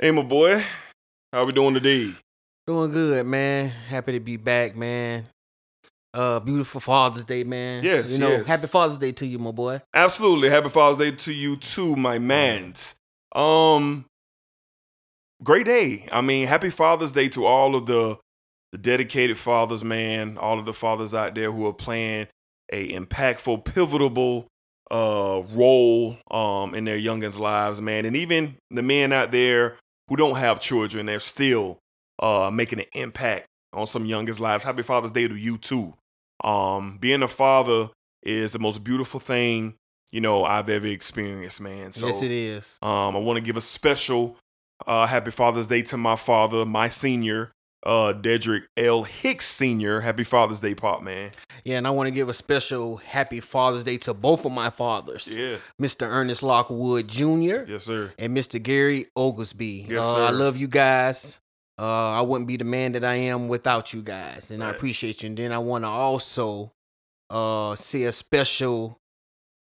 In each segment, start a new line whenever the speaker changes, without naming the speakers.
Hey, my boy. How we doing today?
Doing good, man. Happy to be back, man. Uh, beautiful Father's Day, man.
Yes,
you know,
yes.
happy Father's Day to you, my boy.
Absolutely. Happy Father's Day to you too, my mans. Um, great day. I mean, happy Father's Day to all of the the dedicated fathers, man. All of the fathers out there who are playing a impactful, pivotal uh role um in their youngins' lives, man. And even the men out there who don't have children, they're still uh making an impact on some youngins' lives. Happy Father's Day to you too. Um, being a father is the most beautiful thing you know I've ever experienced, man. So
yes, it is.
um, I want to give a special uh, Happy Father's Day to my father, my senior, uh, Dedrick L. Hicks Senior. Happy Father's Day, Pop, man.
Yeah, and I want to give a special happy Father's Day to both of my fathers,
Yeah,
Mr. Ernest Lockwood Jr.
yes, sir.
and Mr. Gary Oglesby.
Yes,
uh, I love you guys. Uh, I wouldn't be the man that I am without you guys, and I appreciate you. And then I want to also uh, say a special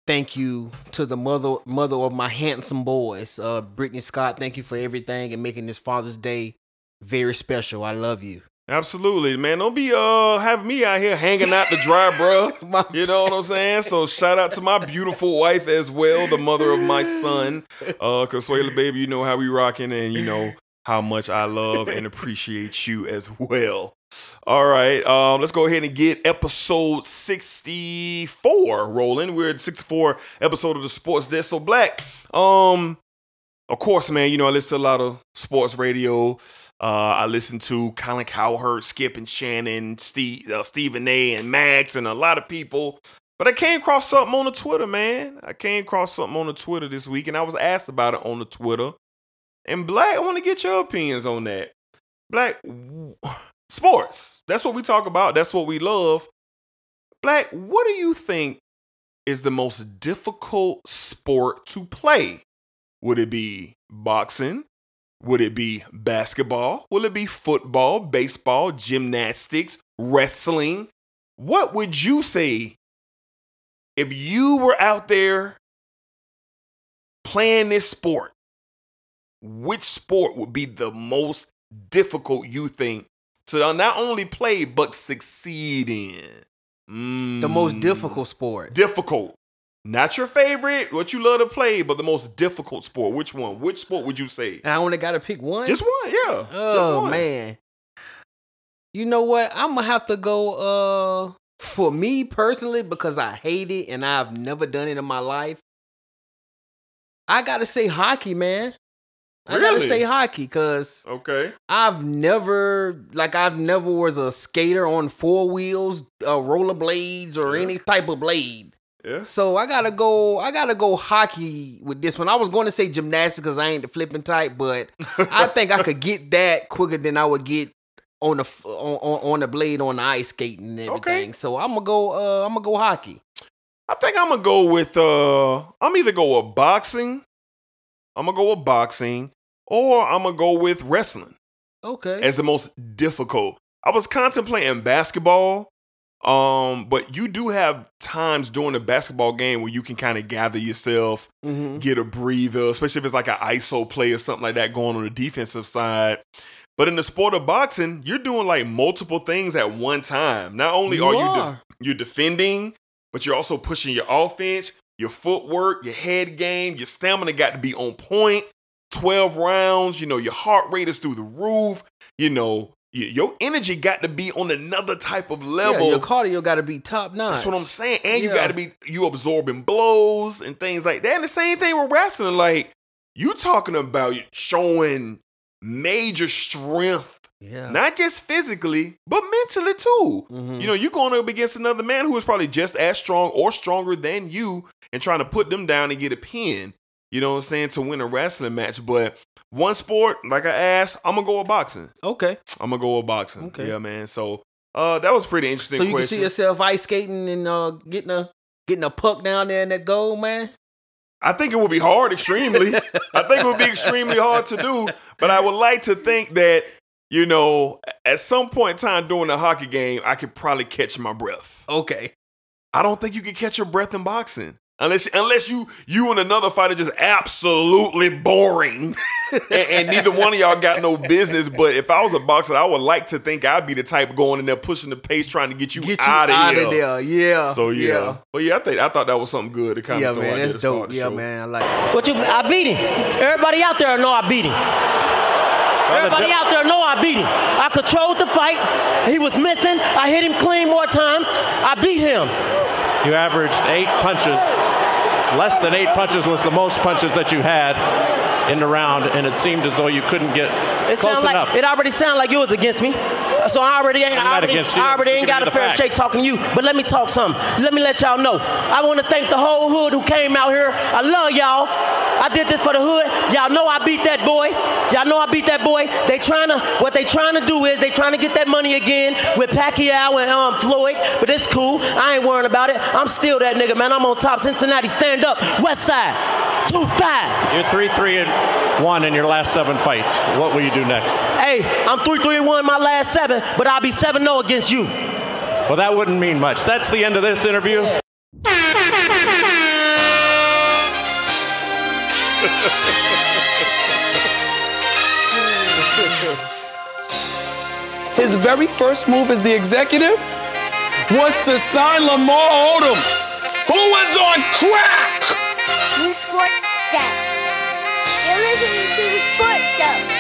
thank you to the mother mother of my handsome boys, uh, Brittany Scott. Thank you for everything and making this Father's Day very special. I love you.
Absolutely, man. Don't be uh have me out here hanging out to dry, bro. You know what I'm saying? So shout out to my beautiful wife as well, the mother of my son. Uh Consuela baby, you know how we rocking and you know how much I love and appreciate you as well. All right, um, let's go ahead and get episode 64 rolling. We're at 64 episode of the Sports Desk. So Black, um, of course, man, you know, I listen to a lot of sports radio. Uh, I listen to Colin Cowherd, Skip and Shannon, Steve, uh, Stephen A. and Max, and a lot of people. But I came across something on the Twitter, man. I came across something on the Twitter this week, and I was asked about it on the Twitter. And Black, I want to get your opinions on that. Black, sports. That's what we talk about. That's what we love. Black, what do you think is the most difficult sport to play? Would it be boxing? Would it be basketball? Will it be football, baseball, gymnastics, wrestling? What would you say if you were out there playing this sport? Which sport would be the most difficult you think to not only play but succeed in?
The most
Mm.
difficult sport.
Difficult. Not your favorite, what you love to play, but the most difficult sport. Which one? Which sport would you say?
And I only got to pick one.
Just one, yeah. Just
Oh
one.
man. You know what? I'm gonna have to go uh for me personally because I hate it and I've never done it in my life. I gotta say hockey, man. I gotta say hockey because
Okay.
I've never like I've never was a skater on four wheels, uh, rollerblades, or any type of blade.
Yeah.
So I gotta go. I gotta go hockey with this one. I was going to say gymnastics because I ain't the flipping type, but I think I could get that quicker than I would get on the on, on, on the blade on the ice skating and everything.
Okay.
So I'm gonna go. Uh, I'm gonna go hockey.
I think I'm gonna go with uh I'm either go with boxing, I'm gonna go with boxing, or I'm gonna go with wrestling
Okay.
as the most difficult. I was contemplating basketball, um, but you do have times during a basketball game where you can kind of gather yourself,
hmm
get a breather, especially if it's like an ISO play or something like that going on the defensive side. But in the sport of boxing, you're doing like multiple things at one time. Not only
You
are, you def- you're defending, but you're also pushing your offense, your footwork, your head game, your stamina got to be on point. 12 rounds, you know, your heart rate is through the roof. You know, your energy got to be on another type of
Yeah,
level.
your cardio got to be top notch.
That's what I'm saying. And you got to be you absorbing blows and things like that. And the same thing with wrestling. Like you talking about showing major strength,
Yeah.
not just physically, but mentally too.
Mhm.
You know, you going up against another man who is probably just as strong or stronger than you and trying to put them down and get a pin. You know what I'm saying? To win a wrestling match. But one sport, like I asked, I'm gonna go with boxing.
okay.
I'm gonna go with boxing.
Okay.
Yeah, man. So uh that was pretty interesting.
So you can see yourself ice skating and uh, getting a getting a puck down there in that goal, man.
I think it would be hard, extremely. I think it would be extremely hard to do. But I would like to think that, you know, at some point in time during the hockey game, I could probably catch my breath.
Okay.
I don't think you can catch your breath in boxing. Unless unless you you and another fighter just absolutely boring, and, and neither one of y'all got no business. But if I was a boxer, I would like to think I'd be the type going in there pushing the pace, trying to get you,
Get you
out of
out
here.
of there. Yeah.
So yeah. but yeah, I think I thought that was something good to kind
Yeah,
of throw
man,
there
that's dope.
the
Yeah,
show.
man, I like that.
What you? I beat him. Everybody out there know I beat him. Everybody out there know I beat him. I controlled the fight. He was missing. I hit him clean more times. I beat him.
You averaged eight punches. Less than eight punches was the most punches that you had in the round, and it seemed as though you couldn't get
It
close
sound like it already sounded like you was against me. So I already ain't, I already. I already ain't got a fair shake talking to you. But let me talk something. Let me let y'all know. I want to thank the whole hood who came out here. I love y'all. I did this for the hood. Y'all know I beat that boy. Y'all know I beat that boy. They trying to what they trying to do is they trying to get that money again with Pacquiao and um, Floyd. But it's cool. I ain't worrying about it. I'm still that nigga, man. I'm on top. Cincinnati, stand up. West Side, two five.
You're three, three, and one in your last seven fights. What will you do next?
Hey, I'm 3 3 1 my last seven, but I'll be 7 0 against you.
Well, that wouldn't mean much. That's the end of this interview.
His very first move as the executive was to sign Lamar Odom, who was on crack.
The Sports Desk. You're listening to the Sports Show.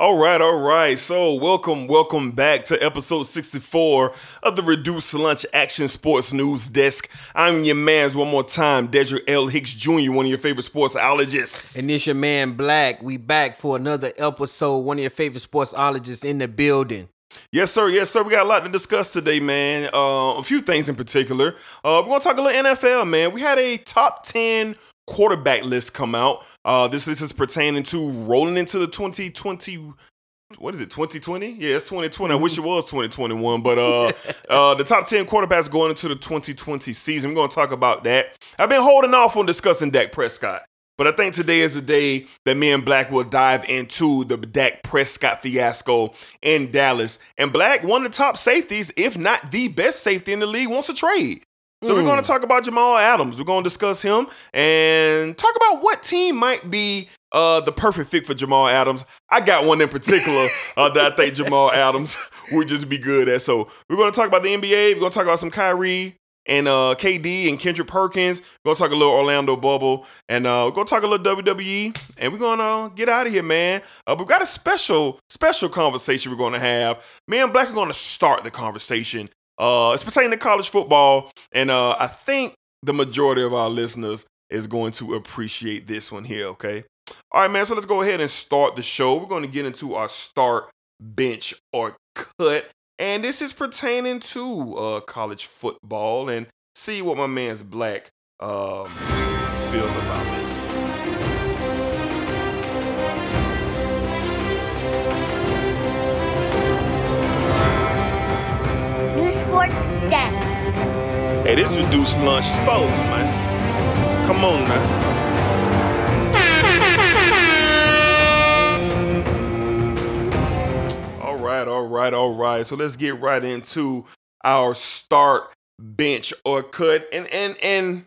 All right, all right. So, welcome, welcome back to episode 64 of the Reduced Lunch Action Sports News Desk. I'm your man's one more time, Dedrick L. Hicks Jr., one of your favorite sportsologists.
And this your man Black. We back for another episode. One of your favorite sportsologists in the building.
Yes, sir. Yes, sir. We got a lot to discuss today, man. Uh, a few things in particular. Uh, we're going to talk a little NFL, man. We had a top 10 quarterback list come out. Uh, this list is pertaining to rolling into the 2020. What is it? 2020? Yeah, it's 2020. I wish it was 2021, but uh, uh, the top 10 quarterbacks going into the 2020 season. We're going to talk about that. I've been holding off on discussing Dak Prescott. But I think today is the day that me and Black will dive into the Dak Prescott fiasco in Dallas. And Black, one of the top safeties, if not the best safety in the league, wants to trade. So we're going to talk about Jamal Adams. We're going to discuss him and talk about what team might be uh, the perfect fit for Jamal Adams. I got one in particular uh, that I think Jamal Adams would just be good at. So we're going to talk about the NBA. We're going to talk about some Kyrie and uh, KD and Kendrick Perkins. We're gonna talk a little Orlando bubble, and uh, we're gonna talk a little WWE, and we're gonna get out of here, man. Uh, we've got a special, special conversation we're gonna have. Me and Black are gonna start the conversation. Uh, it's pertaining to college football, and uh, I think the majority of our listeners is going to appreciate this one here. Okay. All right, man. So let's go ahead and start the show. We're going to get into our start, bench, or cut. And this is pertaining to uh, college football and see what my man's black um, feels about this.
Sports Desk.
Hey, this reduced lunch sports, man. Come on right, all right, all right. So let's get right into our start, bench, or cut. And and and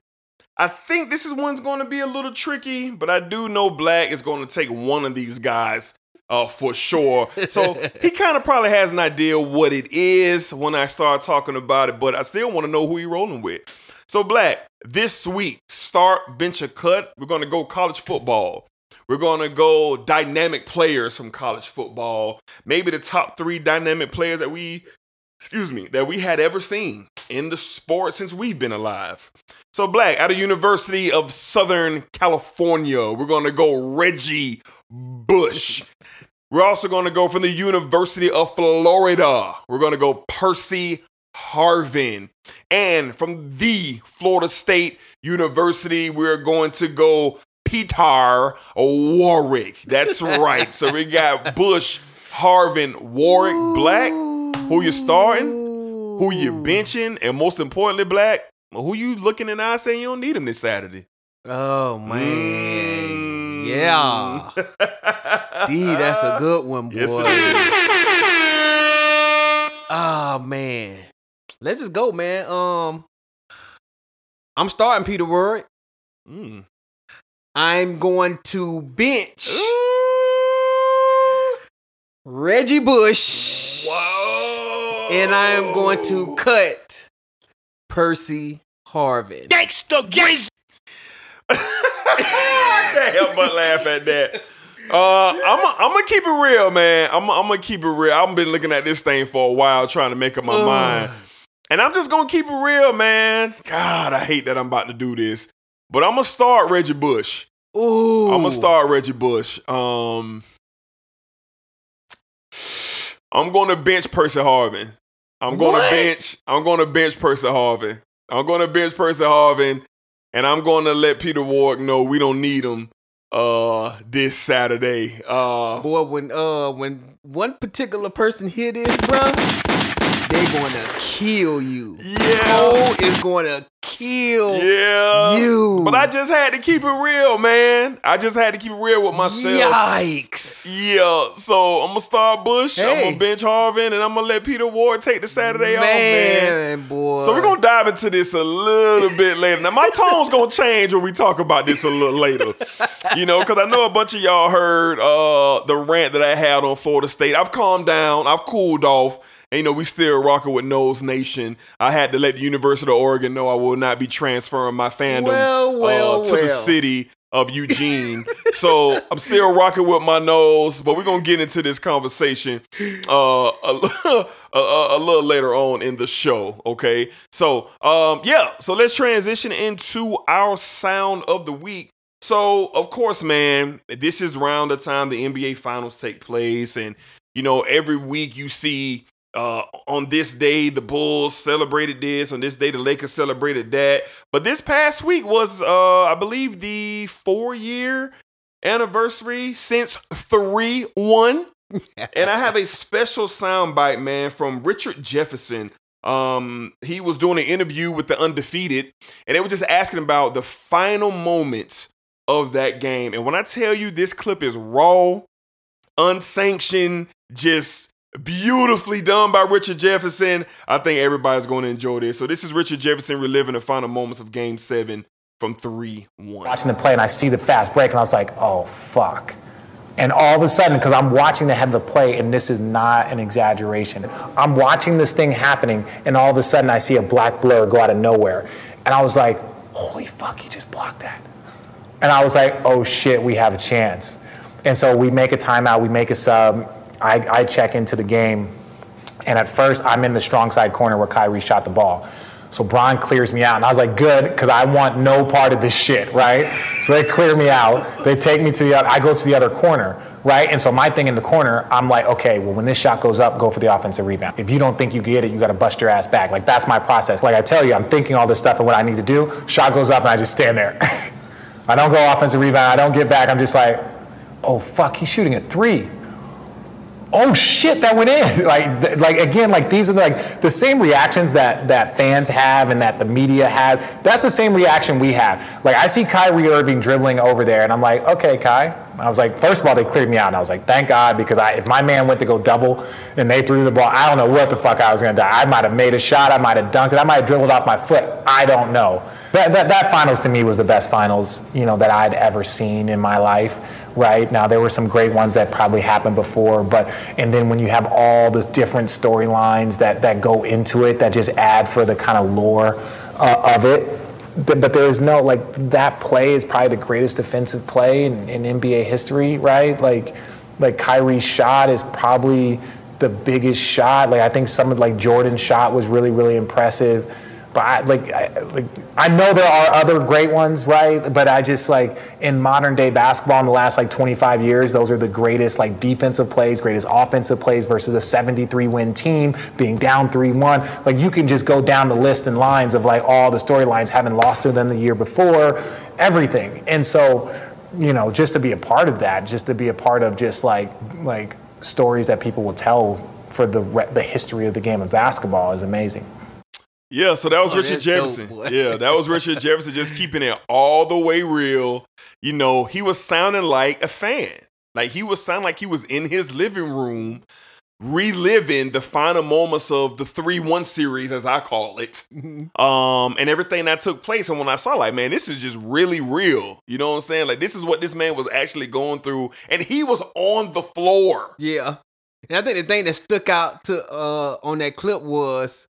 I think this is one's going to be a little tricky, but I do know Black is going to take one of these guys uh, for sure. So he kind of probably has an idea what it is when I start talking about it, but I still want to know who he rolling with. So Black, this week, start, bench, or cut. We're going to go college football. We're going to go dynamic players from college football. Maybe the top three dynamic players that we, excuse me, that we had ever seen in the sport since we've been alive. So, Black, out of University of Southern California, we're going to go Reggie Bush. We're also going to go from the University of Florida. We're going to go Percy Harvin. And from the Florida State University, we're going to go Peter Warrick. That's right. so we got Bush, Harvin, Warrick, Black. Who you starting? Who you benching? And most importantly, Black, who you looking in the eye saying you don't need him this Saturday?
Oh man,
Mm.
Yeah. D, that's a good one, boy.
Yes.
Oh man, let's just go, man. Um, I'm starting Peter Word.
Mm.
I'm going to bench Reggie Bush.
Whoa.
And I am going to cut Percy Harvin.
I can't help but laugh at that. Uh, I'm I'm gonna keep it real, man. I'm I'm gonna keep it real. I've been looking at this thing for a while, trying to make up my mind, and I'm just gonna keep it real, man. God, I hate that I'm about to do this, but I'm gonna start Reggie Bush.
Ooh.
I'm gonna start Reggie Bush. Um, I'm gonna bench Percy Harvin. I'm gonna
What?
bench. I'm gonna bench Percy Harvin. I'm gonna bench Percy Harvin, and I'm gonna let Peter Ward know we don't need him uh this Saturday. Uh,
Boy, when uh when one particular person hear this, bruh, they gonna kill you.
yeah,
Cole is gonna kill
yeah.
you.
But I just had to keep it real, man. I just had to keep it real with myself.
Yikes.
Yeah, so I'm gonna start Bush. I'm gonna bench Harvin, and I'm gonna let Peter Ward take the Saturday off, man.
Man, boy.
So we're gonna dive into this a little bit later. Now my tone's gonna change when we talk about this a little later. You know, because I know a bunch of y'all heard uh, the rant that I had on Florida State. I've calmed down. I've cooled off. And, you know, we still rocking with Noles Nation. I had to let the University of Oregon know I will not be transferring my fandom
Well, well,
uh, to the city of Eugene. so I'm still rocking with my Noles, but we're gonna get into this conversation uh, a, a, a, a little later on in the show. Okay, so um, yeah, so let's transition into our sound of the week. So of course, man, this is around the time the NBA finals take place, and you know every week you see uh, on this day the Bulls celebrated this, on this day the Lakers celebrated that. But this past week was, uh, I believe, the four year anniversary since 3 1. and I have a special soundbite, man, from Richard Jefferson. Um, he was doing an interview with the undefeated, and they were just asking about the final moments of that game. And when I tell you this clip is raw, unsanctioned, just beautifully done by Richard Jefferson, I think everybody's going to enjoy this. So this is Richard Jefferson reliving the final moments of Game Seven from three one.
watching the play and I see the fast break and I was like, oh fuck. And all of a sudden, because I'm watching the head of the play, and this is not an exaggeration, I'm watching this thing happening, and all of a sudden I see a black blur go out of nowhere. And I was like, holy fuck, he just blocked that. And I was like, oh shit, we have a chance. And so we make a timeout, we make a sub. I, I check into the game. And at first, I'm in the strong side corner where Kyrie shot the ball. So Bron clears me out. And I was like, good, because I want no part of this shit, right? So they clear me out. They take me to the other, I go to the other corner, right? And so my thing in the corner, I'm like, okay, well, when this shot goes up, go for the offensive rebound. If you don't think you get it, you got to bust your ass back. Like, that's my process. Like I tell you, I'm thinking all this stuff and what I need to do. Shot goes up and I just stand there. I don't go offensive rebound. I don't get back. I'm just like, oh, fuck, he's shooting a three oh shit that went in. Like like again like these are like the same reactions that that fans have and that the media has. That's the same reaction we have. Like i see Kyrie Irving dribbling over there and i'm like okay Kai i was like first of all they cleared me out and i was like thank god because I, if my man went to go double and they threw the ball i don't know what the fuck i was gonna do i might have made a shot i might have dunked it i might have dribbled off my foot i don't know that, that, that finals to me was the best finals you know that i'd ever seen in my life right? Now there were some great ones that probably happened before, but and then when you have all the different storylines that that go into it that just add for the kind of lore uh, of it. But there is no like that play is probably the greatest defensive play in, in NBA history, right? Like like Kyrie's shot is probably the biggest shot. Like I think some of like Jordan's shot was really really impressive. But I, like, I, like, I know there are other great ones, right? But I just like in modern day basketball in the last like 25 years, those are the greatest like defensive plays, greatest offensive plays versus a 73 win team being down 3-1. Like you can just go down the list and lines of like all the storylines having lost to them the year before, everything. And so, you know, just to be a part of that, just to be a part of just like like stories that people will tell for the the history of the game of basketball is amazing.
Yeah, so that was
Oh,
Richard
that's dope,
Jefferson. yeah, that was Richard Jefferson just keeping it all the way real. You know, he was sounding like a fan. Like he was sounding like he was in his living room reliving the final moments of the 3-1 series as I call it. Um and everything that took place and when I saw like man this is just really real. You know what I'm saying? Like this is what this man was actually going through and he was on the floor.
Yeah. And I think the thing that stuck out to uh on that clip was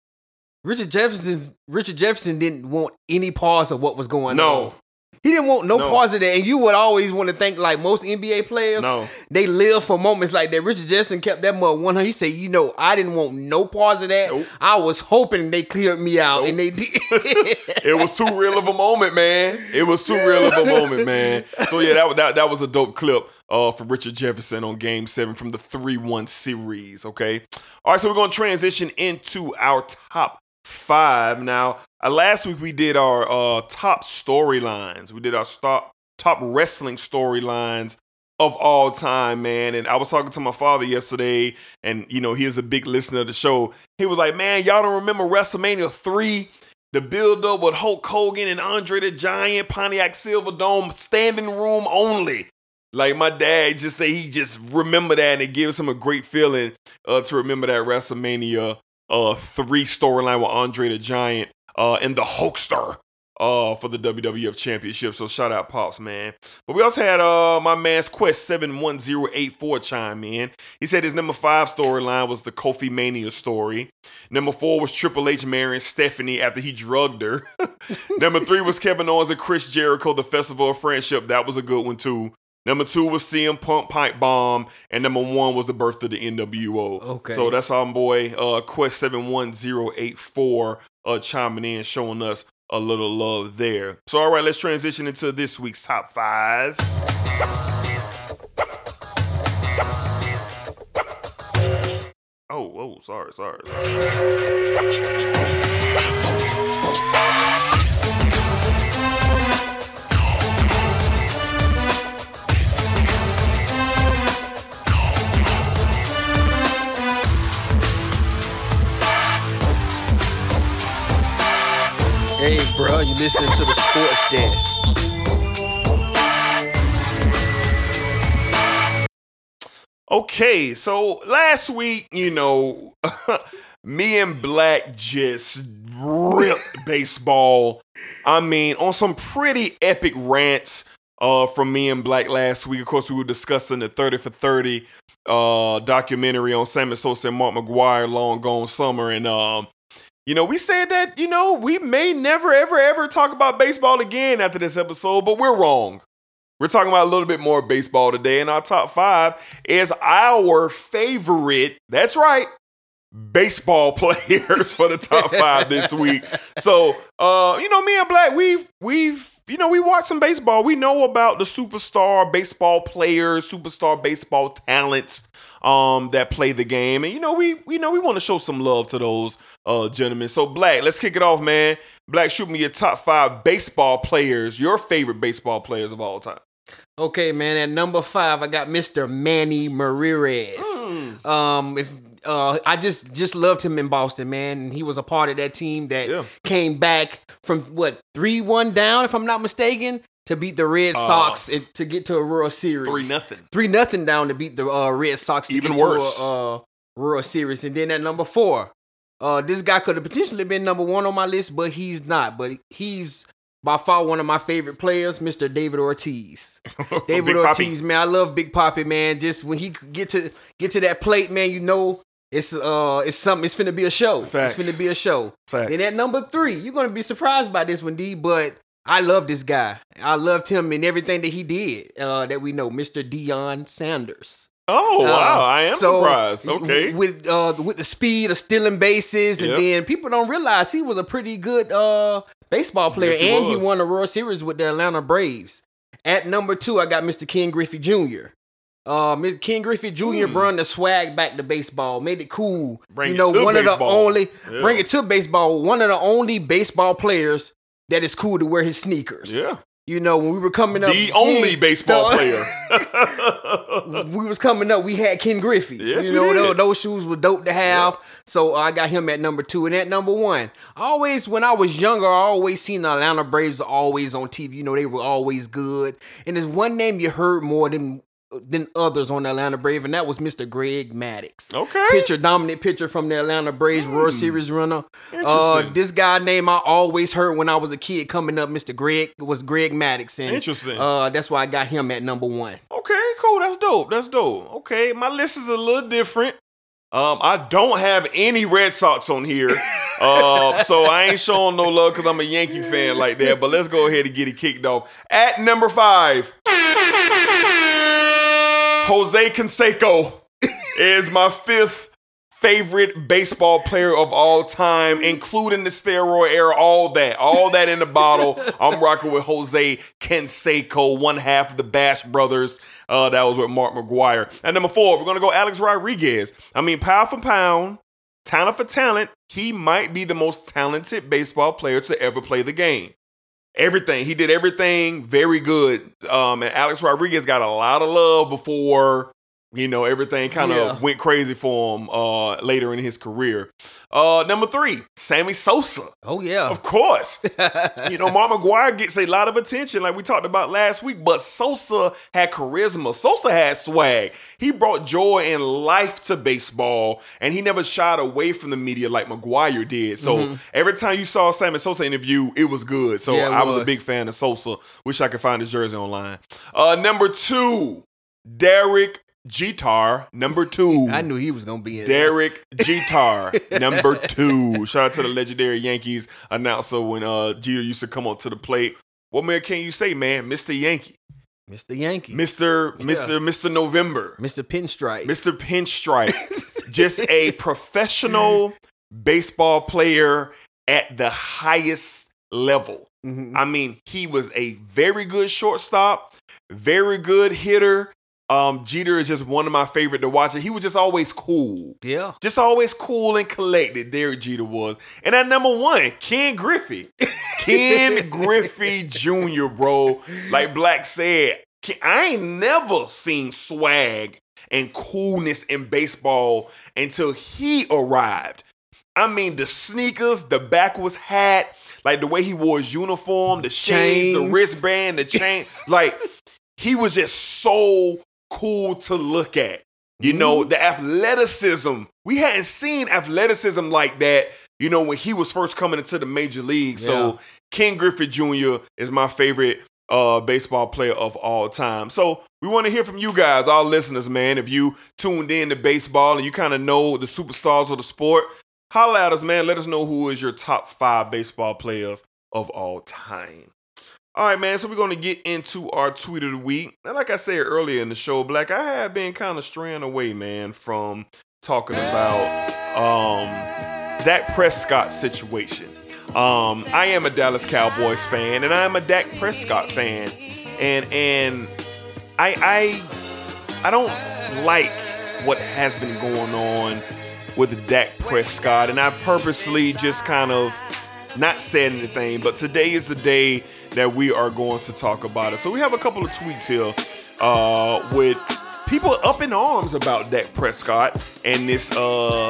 Richard Jefferson Richard Jefferson didn't want any pause of what was going on.
No.
He didn't want no,
No.
pause of that. And you would always want to think like most NBA players,
No.
they live for moments like that. Richard Jefferson kept that mud 100. He said, you know, I didn't want no pause of that.
Nope.
I was hoping they cleared me out and they did.
it was too real of a moment, man. It was too real of a moment, man. So yeah, that that, that was a dope clip uh, for Richard Jefferson on Game Seven from the three one series. Okay, all right. So we're gonna transition into our top five now. Uh, last week we did our uh, top storylines. We did our stop top wrestling storylines of all time, man. And I was talking to my father yesterday, and you know, he is a big listener of the show. He was like, Man, y'all don't remember WrestleMania 3? The build up with Hulk Hogan and Andre the Giant, Pontiac Silverdome, standing room only. Like my dad just say he just remember that and it gives him a great feeling uh, to remember that WrestleMania uh, 3 storyline with Andre the Giant uh, and the Hulkster uh for the WWF Championship. So shout out Pops, man. But we also had uh my man's Quest 71084 chime in. He said his number five storyline was the Kofi Mania story. Number four was Triple H marrying Stephanie after he drugged her. number three was Kevin Owens and Chris Jericho, the Festival of Friendship. That was a good one too. Number two was CM Punk Pipe Bomb, and number one was the birth of the NWO.
Okay.
So that's our boy uh, Quest seven one zero eight four uh, chiming in, showing us a little love there. So all right, let's transition into this week's top five. Oh, oh, sorry, sorry, sorry.
Hey, bro, you listening to the sports desk.
Okay, so last week, you know, me and Black just ripped baseball. I mean, on some pretty epic rants uh, from me and Black last week. Of course, we were discussing the 30 for 30 uh, documentary on Sammy Sosa and Mark McGwire, Long Gone Summer. And, um, you know, we said that, you know, we may never, ever, ever talk about baseball again after this episode, but we're wrong. We're talking about a little bit more baseball today, and our top five is our favorite. That's right, baseball players for the top five this week. So, uh, you know, me and Black, we've we've you know we watch some baseball. We know about the superstar baseball players, superstar baseball talents um that play the game, and you know we we know we want to show some love to those uh gentlemen. So, Black, let's kick it off, man. Black, shoot me your top five baseball players, your favorite baseball players of all time.
Okay, man. At number five, I got Mr. Manny Ramirez.
Hmm.
Um, if uh, I just just loved him in Boston, man, and he was a part of that team that
Yeah.
came back from what three one down, if I'm not mistaken, to beat the Red Sox and to get to a World Series.
Uh, Three nothing.
Three nothing down to beat the uh, Red Sox. To
Even
get to a,
worse.
uh, World Series, and then at number four, uh, this guy could have potentially been number one on my list, but he's not. But he's by far one of my favorite players, Mr. David Ortiz. David. Ortiz, man, I love Big Papi, man. Just when he get to get to that plate, man, you know it's uh it's something. It's finna be a show.
Facts.
It's finna be a show.
Facts.
Then at number three, you're gonna be surprised by this one, D. But I love this guy. I loved him and everything that he did. Uh, that we know, Mr. Deion Sanders.
Oh wow,
Uh,
I am
so,
surprised. Okay.
With uh with the speed of stealing bases, and
Yep.
then people don't realize he was a pretty good uh baseball player,
Yes, he
and
was.
he won the World Series with the Atlanta Braves. At number two, I got Mr. Ken Griffey Jr. Uh, Mr. Ken Griffey Jr. brought the swag back to baseball, made it cool.
Bring
you
it
know,
to
one of the only
Yeah.
bring it to baseball. One of the only baseball players that is cool to wear his sneakers.
Yeah.
You know, when we were coming up,
The only
he-
baseball
the-
player.
we was coming up, we had Ken Griffey.
Yes,
you know, those, those shoes were dope to have. So I got him at number two. And at number one, I always, when I was younger, I always seen the Atlanta Braves always on TV. You know, they were always good. And there's one name you heard more than than others on the Atlanta Braves, and that was Mr. Greg Maddux.
Okay. Hmm.
Pitcher, dominant pitcher from the Atlanta Braves, World Series runner. Uh, this guy name I always heard when I was a kid coming up, Mr. Greg, was Greg Maddux. And,
Interesting.
Uh, that's why I got him at number one.
Okay, cool. That's dope. That's dope. Okay, my list is a little different. Um, I don't have any Red Sox on here, uh, so I ain't showing no love because I'm a Yankee fan like that. But let's go ahead and get it kicked off. At number five, Jose Canseco is my fifth favorite baseball player of all time, including the steroid era, all that, all that in the bottle. I'm rocking with Jose Canseco, one half of the Bash Brothers. Uh, that was with Mark McGwire. And number four, we're gonna go Alex Rodriguez. I mean, pound for pound, talent for talent, he might be the most talented baseball player to ever play the game. Everything he did, everything very good. Um, and Alex Rodriguez got a lot of love before you know everything kind of
Yeah.
went crazy for him uh, later in his career. Uh, number three, Sammy Sosa.
Oh yeah.
Of course. you know, Mark McGwire gets a lot of attention, like we talked about last week, but Sosa had charisma. Sosa had swag. He brought joy and life to baseball, and he never shied away from the media like McGwire did. So every time you saw a Sammy Sosa interview, it was good. So
Mm-hmm. Yeah,
I was a big fan of Sosa. Wish I could find his jersey online. Uh, number two, Derek Jeter. Number two.
I knew he was gonna be in.
Derek Jeter, number two. Shout out to the legendary Yankees announcer when uh Jeter used to come up to the plate. What more can you say, man? Mr. Yankee,
Mr. Yankee,
Mr. Mr. Mr. November,
Mr. Pinstripe.
Mr. Pinstripe, just a professional baseball player at the highest level.
Mhm.
I mean, he was a very good shortstop, very good hitter. Um, Jeter is just one of my favorite to watch. And he was just always cool.
Yeah.
Just always cool and collected. Derek Jeter was. And at number one, Ken Griffey. Ken Griffey Jr., bro. Like Black said, I ain't never seen swag and coolness in baseball until he arrived. I mean, the sneakers, the backwards hat, like the way he wore his uniform, the chains, the wristband, the chain. like, he was just so cool to look at. You know,
Mm-hmm.
the athleticism. We hadn't seen athleticism like that, you know, when he was first coming into the major league.
Yeah.
So Ken Griffey Jr. is my favorite uh baseball player of all time. So we want to hear from you guys, our listeners, man. If you tuned in to baseball and you kind of know the superstars of the sport, holla at us, man. Let us know who is your top five baseball players of all time. All right, man. So we're gonna get into our tweet of the week. And like I said earlier in the show, Black, I have been kind of straying away, man, from talking about um Dak Prescott situation. Um, I am a Dallas Cowboys fan, and I am a Dak Prescott fan, and and I I I don't like what has been going on with Dak Prescott, and I purposely just kind of not said anything, but today is the day that we are going to talk about it. So we have a couple of tweets here uh, with people up in arms about Dak Prescott and this uh,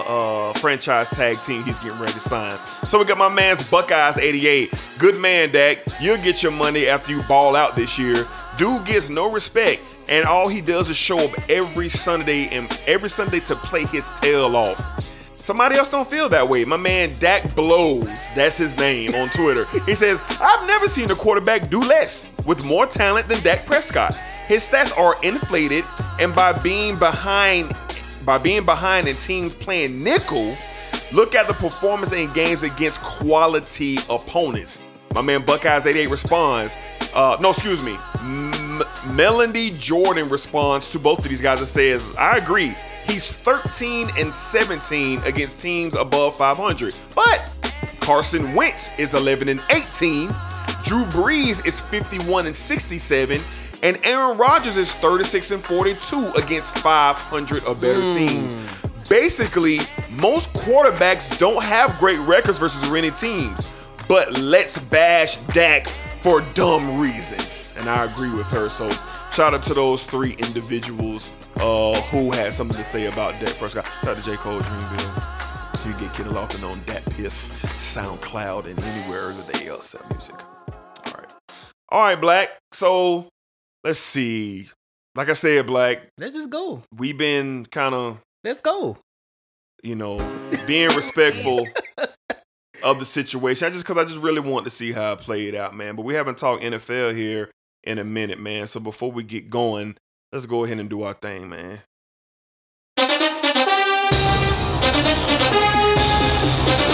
uh, franchise tag team he's getting ready to sign. So we got my man's Buckeyes 88. Good man, Dak. You'll get your money after you ball out this year. Dude gets no respect, and all he does is show up every Sunday and every Sunday to play his tail off. Somebody else don't feel that way. My man Dak Blows, that's his name on Twitter. He says, I've never seen a quarterback do less with more talent than Dak Prescott. His stats are inflated, and by being behind by being behind in teams playing nickel, look at the performance in games against quality opponents. My man Buckeyes 88 responds, uh, no, excuse me. M- Melody Jordan responds to both of these guys and says, I agree. He's 13 and 17 against teams above 500. But Carson Wentz is 11 and 18. Drew Brees is 51 and 67. And Aaron Rodgers is 36 and 42 against 500 or better hmm. teams. Basically, most quarterbacks don't have great records versus winning teams. But let's bash Dak for dumb reasons. And I agree with her. So shout out to those three individuals uh, who had something to say about Dak Prescott. Shout out to J. Cole Dreamville. You get Kendall Lofton on that Piff, SoundCloud, and anywhere that they uh, sell music. All right. All right, Black. So let's see. Like I said, Black,
Let's just go.
we've been kind of
Let's go.
you know, being respectful of the situation. I just because I just really want to see how it played out, man. But we haven't talked NFL here in a minute, man. So before we get going, let's go ahead and do our thing, man.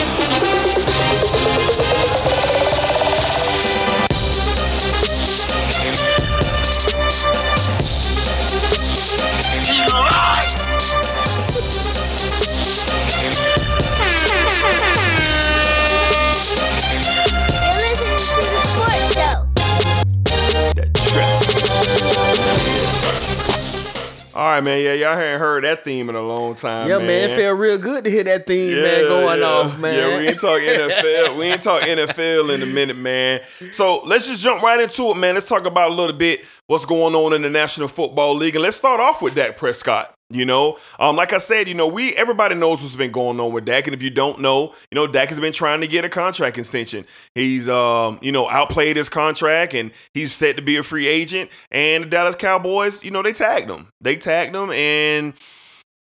man. Yeah, y'all hadn't heard that theme in a long time.
Yeah, man. it felt real good to hear that theme, man, going
yeah.
off, man.
Yeah, we ain't talk NFL. we ain't talk NFL in a minute, man. So let's just jump right into it, man. Let's talk about a little bit what's going on in the National Football League, and let's start off with Dak Prescott. You know, um, like I said, you know, we everybody knows what's been going on with Dak, and if you don't know, you know, Dak has been trying to get a contract extension. He's, um, you know, outplayed his contract, and he's set to be a free agent. And the Dallas Cowboys, you know, they tagged him. They tagged him, and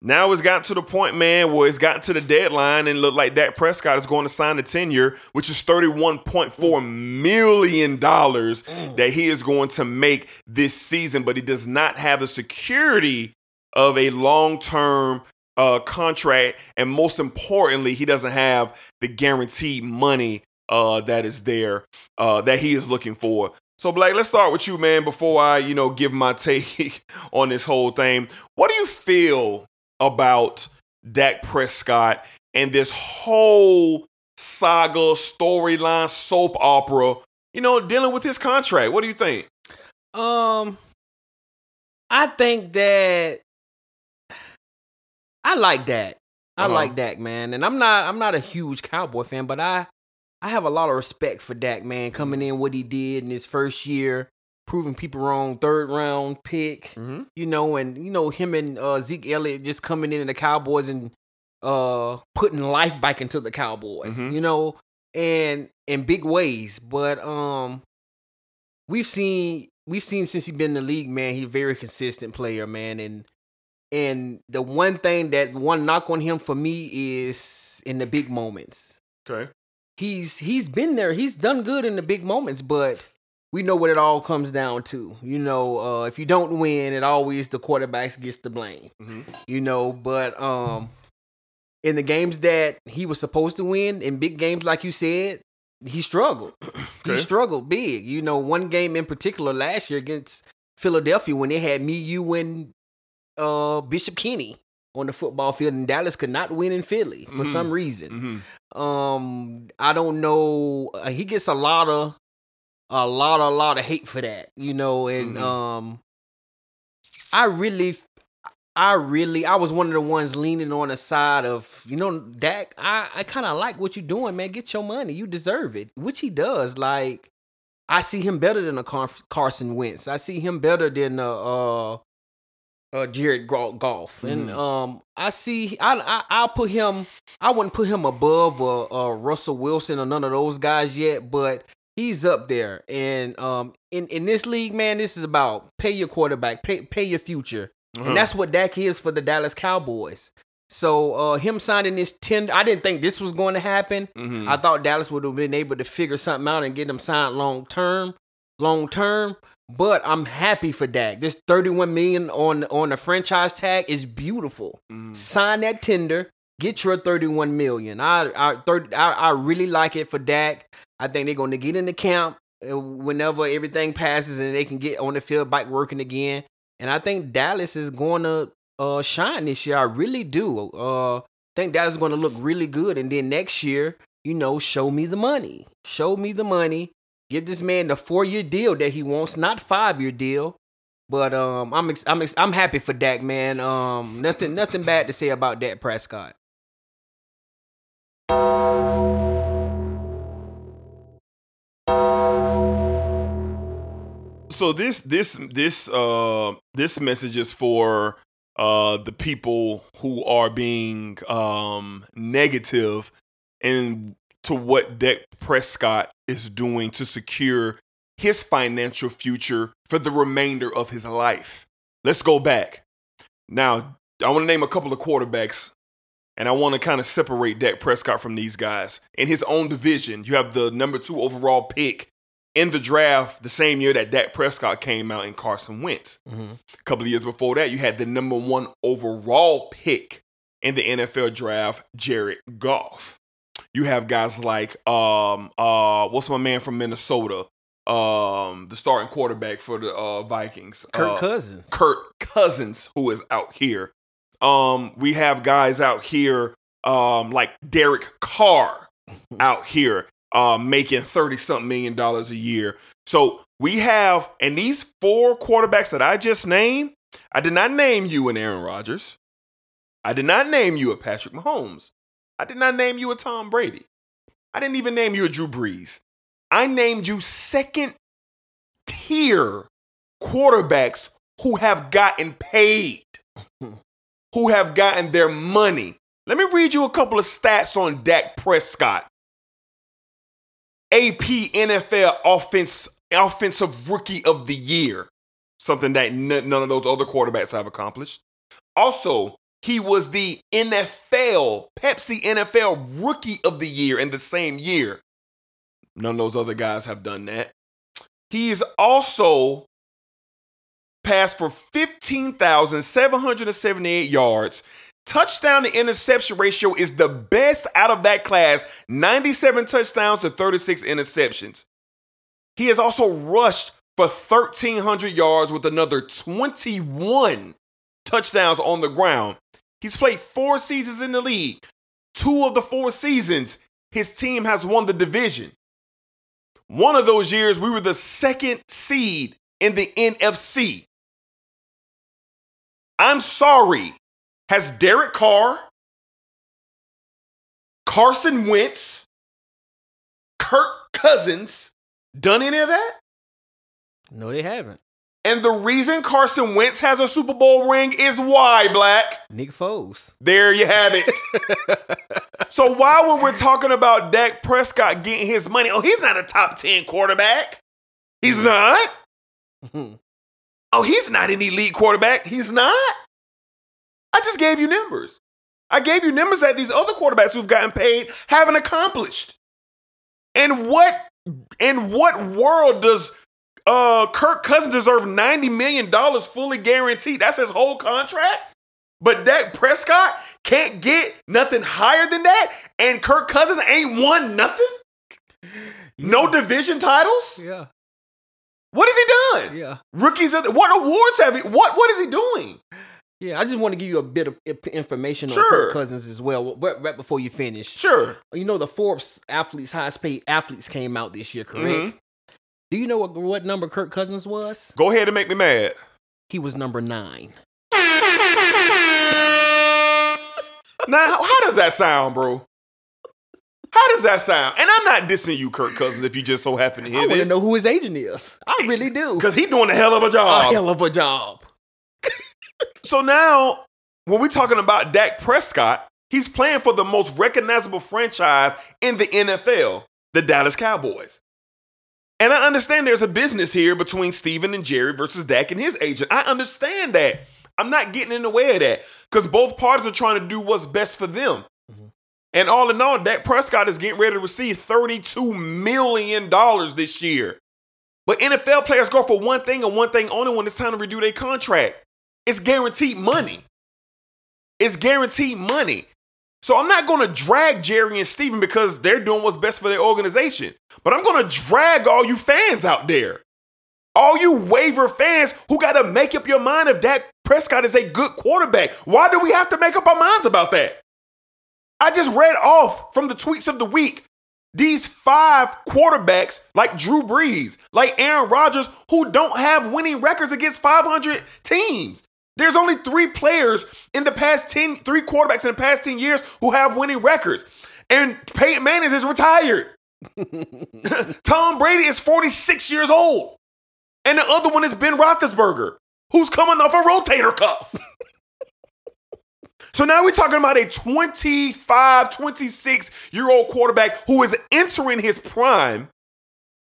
now it's gotten to the point, man, where it's gotten to the deadline and look like Dak Prescott is going to sign a tender, which is $31.4 million that he is going to make this season, but he does not have the security of a long term uh, contract. And most importantly, he doesn't have the guaranteed money uh, that is there uh, that he is looking for. So, Blake, let's start with you, man, before I, you know, give my take on this whole thing. What do you feel about Dak Prescott and this whole saga, storyline, soap opera, you know, dealing with his contract? What do you think?
Um, I think that I like that. I
Uh-huh.
like Dak, man, and I'm not. I'm not a huge Cowboy fan, but I, I have a lot of respect for Dak, man, coming in what he did in his first year, proving people wrong. Third round pick,
Mm-hmm.
you know, and you know him and uh, Zeke Elliott just coming in the Cowboys and uh putting life back into the Cowboys,
Mhm.
you know, and in big ways. But um, we've seen we've seen since he's been in the league, man, he's a very consistent player, man, and and the one thing that one knock on him for me is in the big moments.
Okay.
He's he's been there. He's done good in the big moments, but we know what it all comes down to. You know, uh, if you don't win, it always the quarterbacks gets the blame.
Mhm.
You know, but um, in the games that he was supposed to win, in big games like you said, he struggled. He struggled big. You know, one game in particular last year against Philadelphia when they had me, you, and uh, Bishop Kenny on the football field, and Dallas could not win in Philly for
Mhm.
some reason.
Mm-hmm.
Um, I don't know. Uh, he gets a lot of, a lot, a lot of hate for that, you know. And
Mhm.
um, I really, I really, I was one of the ones leaning on the side of, you know, Dak. I, I kind of like what you're doing, man. Get your money. You deserve it, which he does. Like, I see him better than a Carson Wentz. I see him better than uh, uh, uh Jared Goff, and
Mhm.
um, I see. I, I I'll put him. I wouldn't put him above uh, uh Russell Wilson or none of those guys yet, but he's up there. And um, in in this league, man, this is about pay your quarterback, pay pay your future,
Uh-huh.
and that's what Dak is for the Dallas Cowboys. So uh, him signing this ten, I didn't think this was going to happen.
Mhm.
I thought Dallas would have been able to figure something out and get him signed long term, long term. But I'm happy for Dak. This 31 million on on the franchise tag is beautiful.
Mhm.
Sign that tender, get your 31 million. I I, 30, I I really like it for Dak. I think they're going to get in the camp uh, whenever everything passes and they can get on the field back working again. And I think Dallas is going to uh, shine this year. I really do. Uh, think Dallas is going to look really good. And then next year, you know, show me the money. Show me the money. Give this man the four year deal that he wants, not five year deal. But um, I'm ex- I'm ex- I'm happy for Dak, man. Um, nothing nothing bad to say about Dak Prescott.
so this this this uh this message is for uh the people who are being um negative and to what Dak Prescott is doing to secure his financial future for the remainder of his life. Let's go back. Now, I want to name a couple of quarterbacks and I want to kind of separate Dak Prescott from these guys. In his own division, you have the number 2 overall pick in the draft the same year that Dak Prescott came out in Carson Wentz. A couple of years before that, you had the number one overall pick in the NFL draft, Jared Goff. You have guys like um uh what's my man from Minnesota? Um the starting quarterback for the uh Vikings.
Kirk
uh,
Cousins.
Kirk Cousins, who is out here. Um, we have guys out here, um, like Derek Carr out here, uh, making 30 something million dollars a year. So we have, and these four quarterbacks that I just named, I did not name you an Aaron Rodgers. I did not name you a Patrick Mahomes. I did not name you a Tom Brady. I didn't even name you a Drew Brees. I named you second tier quarterbacks who have gotten paid, who have gotten their money. Let me read you a couple of stats on Dak Prescott. AP NFL offense offensive rookie of the year, something that none of those other quarterbacks have accomplished. Also, he was the NFL Pepsi NFL rookie of the year in the same year. None of those other guys have done that. He is also passed for 15,778 yards. Touchdown to interception ratio is the best out of that class 97 touchdowns to 36 interceptions. He has also rushed for 1,300 yards with another 21 touchdowns on the ground. He's played four seasons in the league. Two of the four seasons, his team has won the division. One of those years, we were the second seed in the NFC. I'm sorry. Has Derek Carr, Carson Wentz, Kirk Cousins done any of that?
No, they haven't.
And the reason Carson Wentz has a Super Bowl ring is why, Black.
Nick Foles.
There you have it. so why when we're talking about Dak Prescott getting his money, oh, he's not a top 10 quarterback. He's mm-hmm. not. Mm-hmm. oh, he's not an elite quarterback. He's not. I just gave you numbers. I gave you numbers that these other quarterbacks who've gotten paid haven't accomplished. And what in what world does uh Kirk Cousins deserve 90 million dollars fully guaranteed? That's his whole contract. But Dak Prescott can't get nothing higher than that, and Kirk Cousins ain't won nothing. No division titles.
Yeah.
What has he done?
Yeah.
Rookies. Of the, what awards have he? What What is he doing?
Yeah, I just want to give you a bit of information on Kirk Cousins as well, right, right before you finish.
Sure.
You know the Forbes athletes highest paid athletes came out this year, correct?
Mhm.
Do you know what what number Kirk Cousins was?
Go ahead and make me mad.
He was number nine.
Now, how- does that sound, bro? How does that sound? And I'm not dissing you, Kirk Cousins, if you just so happen to
I
hear
want to
this,
know who his agent is. I really do.
because he's doing a hell of a job.
A hell of a job.
So now, when we're talking about Dak Prescott, he's playing for the most recognizable franchise in the NFL, the Dallas Cowboys. And I understand there's a business here between Stephen and Jerry versus Dak and his agent. I understand that. I'm not getting in the way of that because both parties are trying to do what's best for them. Mm-hmm. And all in all, Dak Prescott is getting ready to receive $32 million this year. But NFL players go for one thing and one thing only when it's time to redo their contract. It's guaranteed money. It's guaranteed money. So I'm not going to drag Jerry and Stephen because they're doing what's best for their organization. But I'm going to drag all you fans out there. All you waiver fans who got to make up your mind if Dak Prescott is a good quarterback. Why do we have to make up our minds about that? I just read off from the tweets of the week these five quarterbacks like Drew Brees, like Aaron Rodgers, who don't have winning records against 500 teams. There's only three players in the past 10, three quarterbacks in the past 10 years who have winning records. And Peyton Manning is retired. Tom Brady is 46 years old. And the other one is Ben Roethlisberger, who's coming off a rotator cuff. so now we're talking about a 25, 26 year old quarterback who is entering his prime,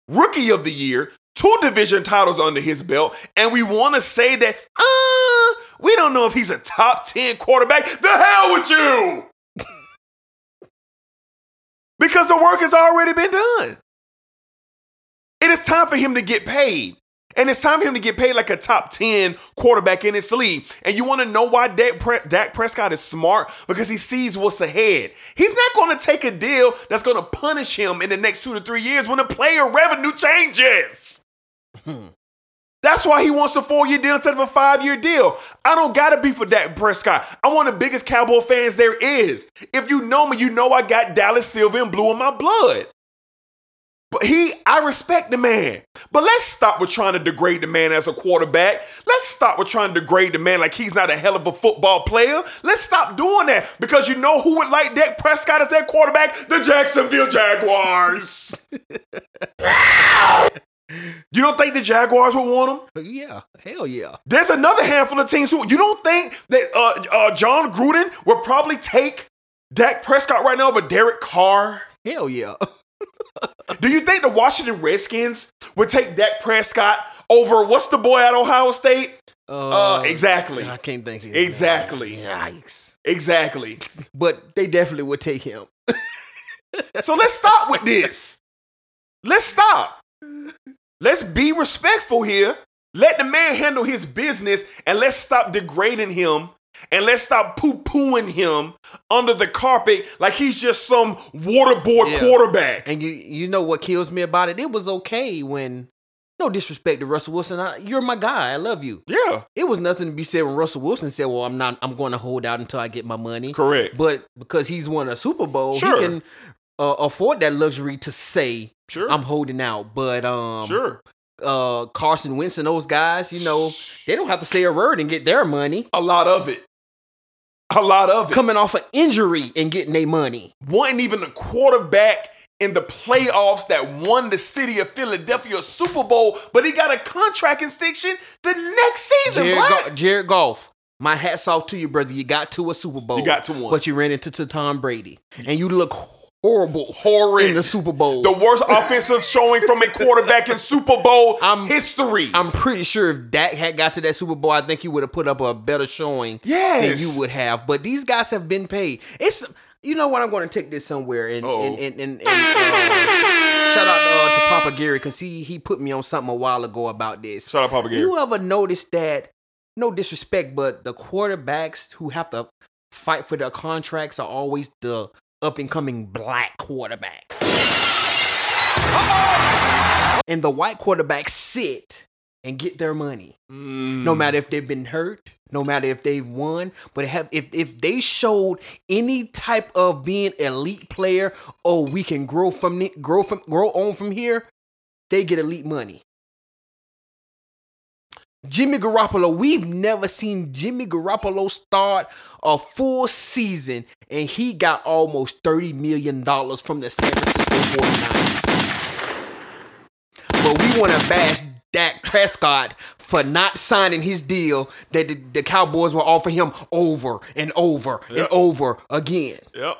rookie of the year, two division titles under his belt, and we want to say that, uh, we don't know if he's a top 10 quarterback. The hell with you! Because the work has already been done. It is time for him to get paid. And it's time for him to get paid like a top 10 quarterback in his league. And you want to know why Dak, Pre- Dak Prescott is smart? Because he sees what's ahead. He's not going to take a deal that's going to punish him in the next two to three years when the player revenue changes. Hmm. That's why he wants a four year deal instead of a five year deal. I don't gotta be for Dak Prescott. I'm one of the biggest Cowboy fans there is. If you know me, you know I got Dallas silver and blue in my blood. But he, I respect the man. But let's stop with trying to degrade the man as a quarterback. Let's stop with trying to degrade the man like he's not a hell of a football player. Let's stop doing that because you know who would like Dak Prescott as their quarterback? The Jacksonville Jaguars. you don't think the Jaguars would want him?
Yeah, hell yeah.
There's another handful of teams who you don't think that uh, uh, Jon Gruden would probably take Dak Prescott right now over Derek Carr.
Hell yeah.
Do you think the Washington Redskins would take Dak Prescott over what's the boy at Ohio State? Uh, exactly.
I can't think of.
Exactly.
Yikes.
Exactly.
But they definitely would take him.
So let's stop with this. Let's stop. Let's be respectful here. Let the man handle his business and let's stop degrading him and let's stop poo pooing him under the carpet like he's just some waterboard
Yeah.
quarterback.
And you you know what kills me about it? It was okay when no disrespect to Russell Wilson. I, you're my guy. I love you.
Yeah.
It was nothing to be said when Russell Wilson said, "Well, I'm not. I'm going to hold out until I get my money."
Correct.
But because he's won a Super Bowl,
Sure.
he can uh, afford that luxury to say,
Sure.
"I'm holding out." But um,
sure.
uh, Carson Wentz and those guys, you know, they don't have to say a word and get their money.
A lot of it. A lot of it.
Coming off an injury and getting their money.
wasn't even the quarterback in the playoffs that won the city of Philadelphia Super Bowl, but he got a contract extension the next season.
Jared. Go- Jared Goff. My hat's off to you, brother. You got to a Super Bowl.
You got to one.
But you ran into to Tom Brady. And you look horrible
Horrid.
in the Super Bowl.
the worst offensive showing from a quarterback in Super Bowl
I'm-
history.
I'm pretty sure if Dak had got to that Super Bowl, I think he would have put up a better showing
Yes.
than you would have. But these guys have been paid. It's you know what I'm going to take this somewhere and
Uh-oh.
and and, and, and uh, shout out uh, to Papa Gary because he he put me on something a while ago about this.
Shout out Papa Gary.
You ever noticed that? No disrespect, but the quarterbacks who have to fight for their contracts are always the up and coming black quarterbacks. And the white quarterbacks sit and get their money.
Mm.
No matter if they've been hurt, no matter if they've won, but have if if they showed any type of being elite player, oh, we can grow from grow from grow on from here, they get elite money. Jimmy Garoppolo, we've never seen Jimmy Garoppolo start a full season and he got almost $30 million from the San Francisco 49ers. But we want to bash Dak Prescott for not signing his deal that the, the Cowboys will offer him over and over and over again.
Yep.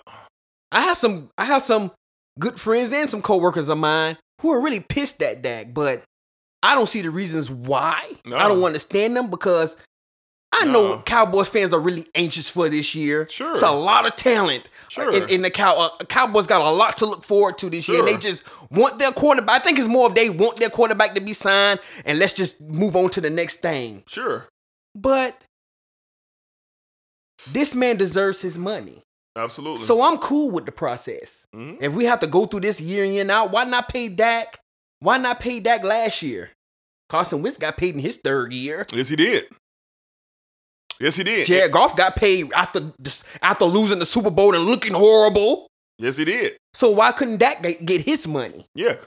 I have some I have some good friends and some coworkers of mine who are really pissed at Dak, but I don't see the reasons why.
No.
I don't understand them because I
No.
know Cowboys fans are really anxious for this year.
Sure.
It's a lot of talent.
Sure.
In, in the cow, uh, Cowboys got a lot to look forward to this year. And they just want their quarterback. I think it's more of they want their quarterback to be signed and let's just move on to the next thing.
Sure.
But this man deserves his money.
Absolutely.
So I'm cool with the process.
Mhm.
If we have to go through this year in year out, why not pay Dak? Why not pay Dak last year? Carson Wentz got paid in his third year.
yes, he did. Yes, he did.
Jared Goff got paid after after losing the Super Bowl and looking horrible.
Yes, he did.
So why couldn't Dak get- get his money?
Yeah.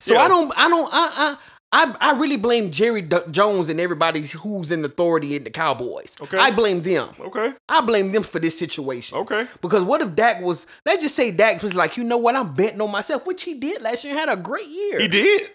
So
Yeah.
I don't, I don't, I, I, I, really blame Jerry D- Jones and everybody who's in authority at the Cowboys.
Okay.
I blame them.
Okay.
I blame them for this situation.
Okay.
Because what if Dak was, let's just say Dak was like, you know what, I'm betting on myself, which he did last year and had a great year.
He did.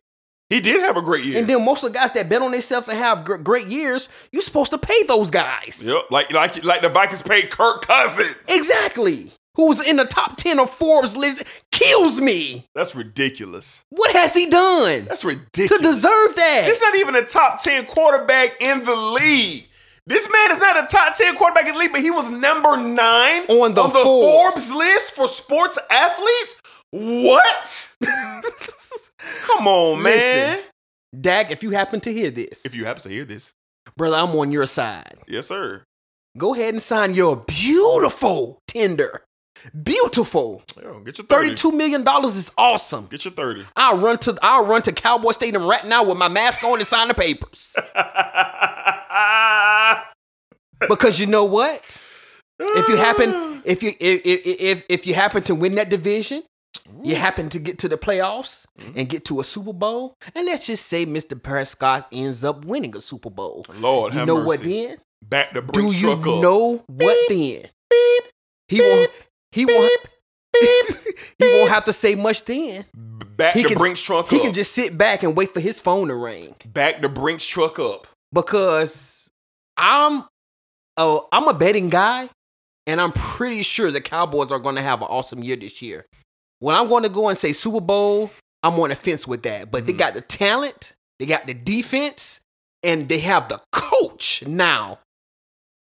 He did have a great year.
And then most of the guys that bet on themselves and have gr- great years, you're supposed to pay those guys.
yep, like like like the Vikings paid Kirk Cousins.
Exactly. Who's in the top 10 of Forbes list kills me.
That's ridiculous.
What has he done
That's ridiculous.
to deserve that?
He's not even a top 10 quarterback in the league. This man is not a top 10 quarterback in the league, but he was number nine
On the
Forbes.
Forbes.
list for sports athletes? What? Come on, man.
Listen. Dak, if you happen to hear this,
If you happen to hear this.
brother, I'm on your side.
Yes, sir.
Go ahead and sign your beautiful tender. Beautiful.
Yo, get your 30.
$32 million is awesome.
Get your 30.
I'll run to I'll run to Cowboy Stadium right now with my mask on and sign the papers. Because you know what? If you happen if you if if if, you happen to win that division, you happen to get to the playoffs mm-hmm. and get to a Super Bowl, and let's just say Mr. Prescott ends up winning a Super Bowl.
Lord,
you know what then?
Back the
Do you
up.
know what then? He won't he won't he won't have to say much then.
Back
He
the
can,
Brinks truck
he
up.
can just sit back and wait for his phone to ring.
Back the Brinks truck up.
because I'm oh I'm a betting guy, and I'm pretty sure the Cowboys are going to have an awesome year this year. When I'm going to go and say Super Bowl, I'm on the fence with that. But they mm-hmm. got the talent, they got the defense, and they have the coach now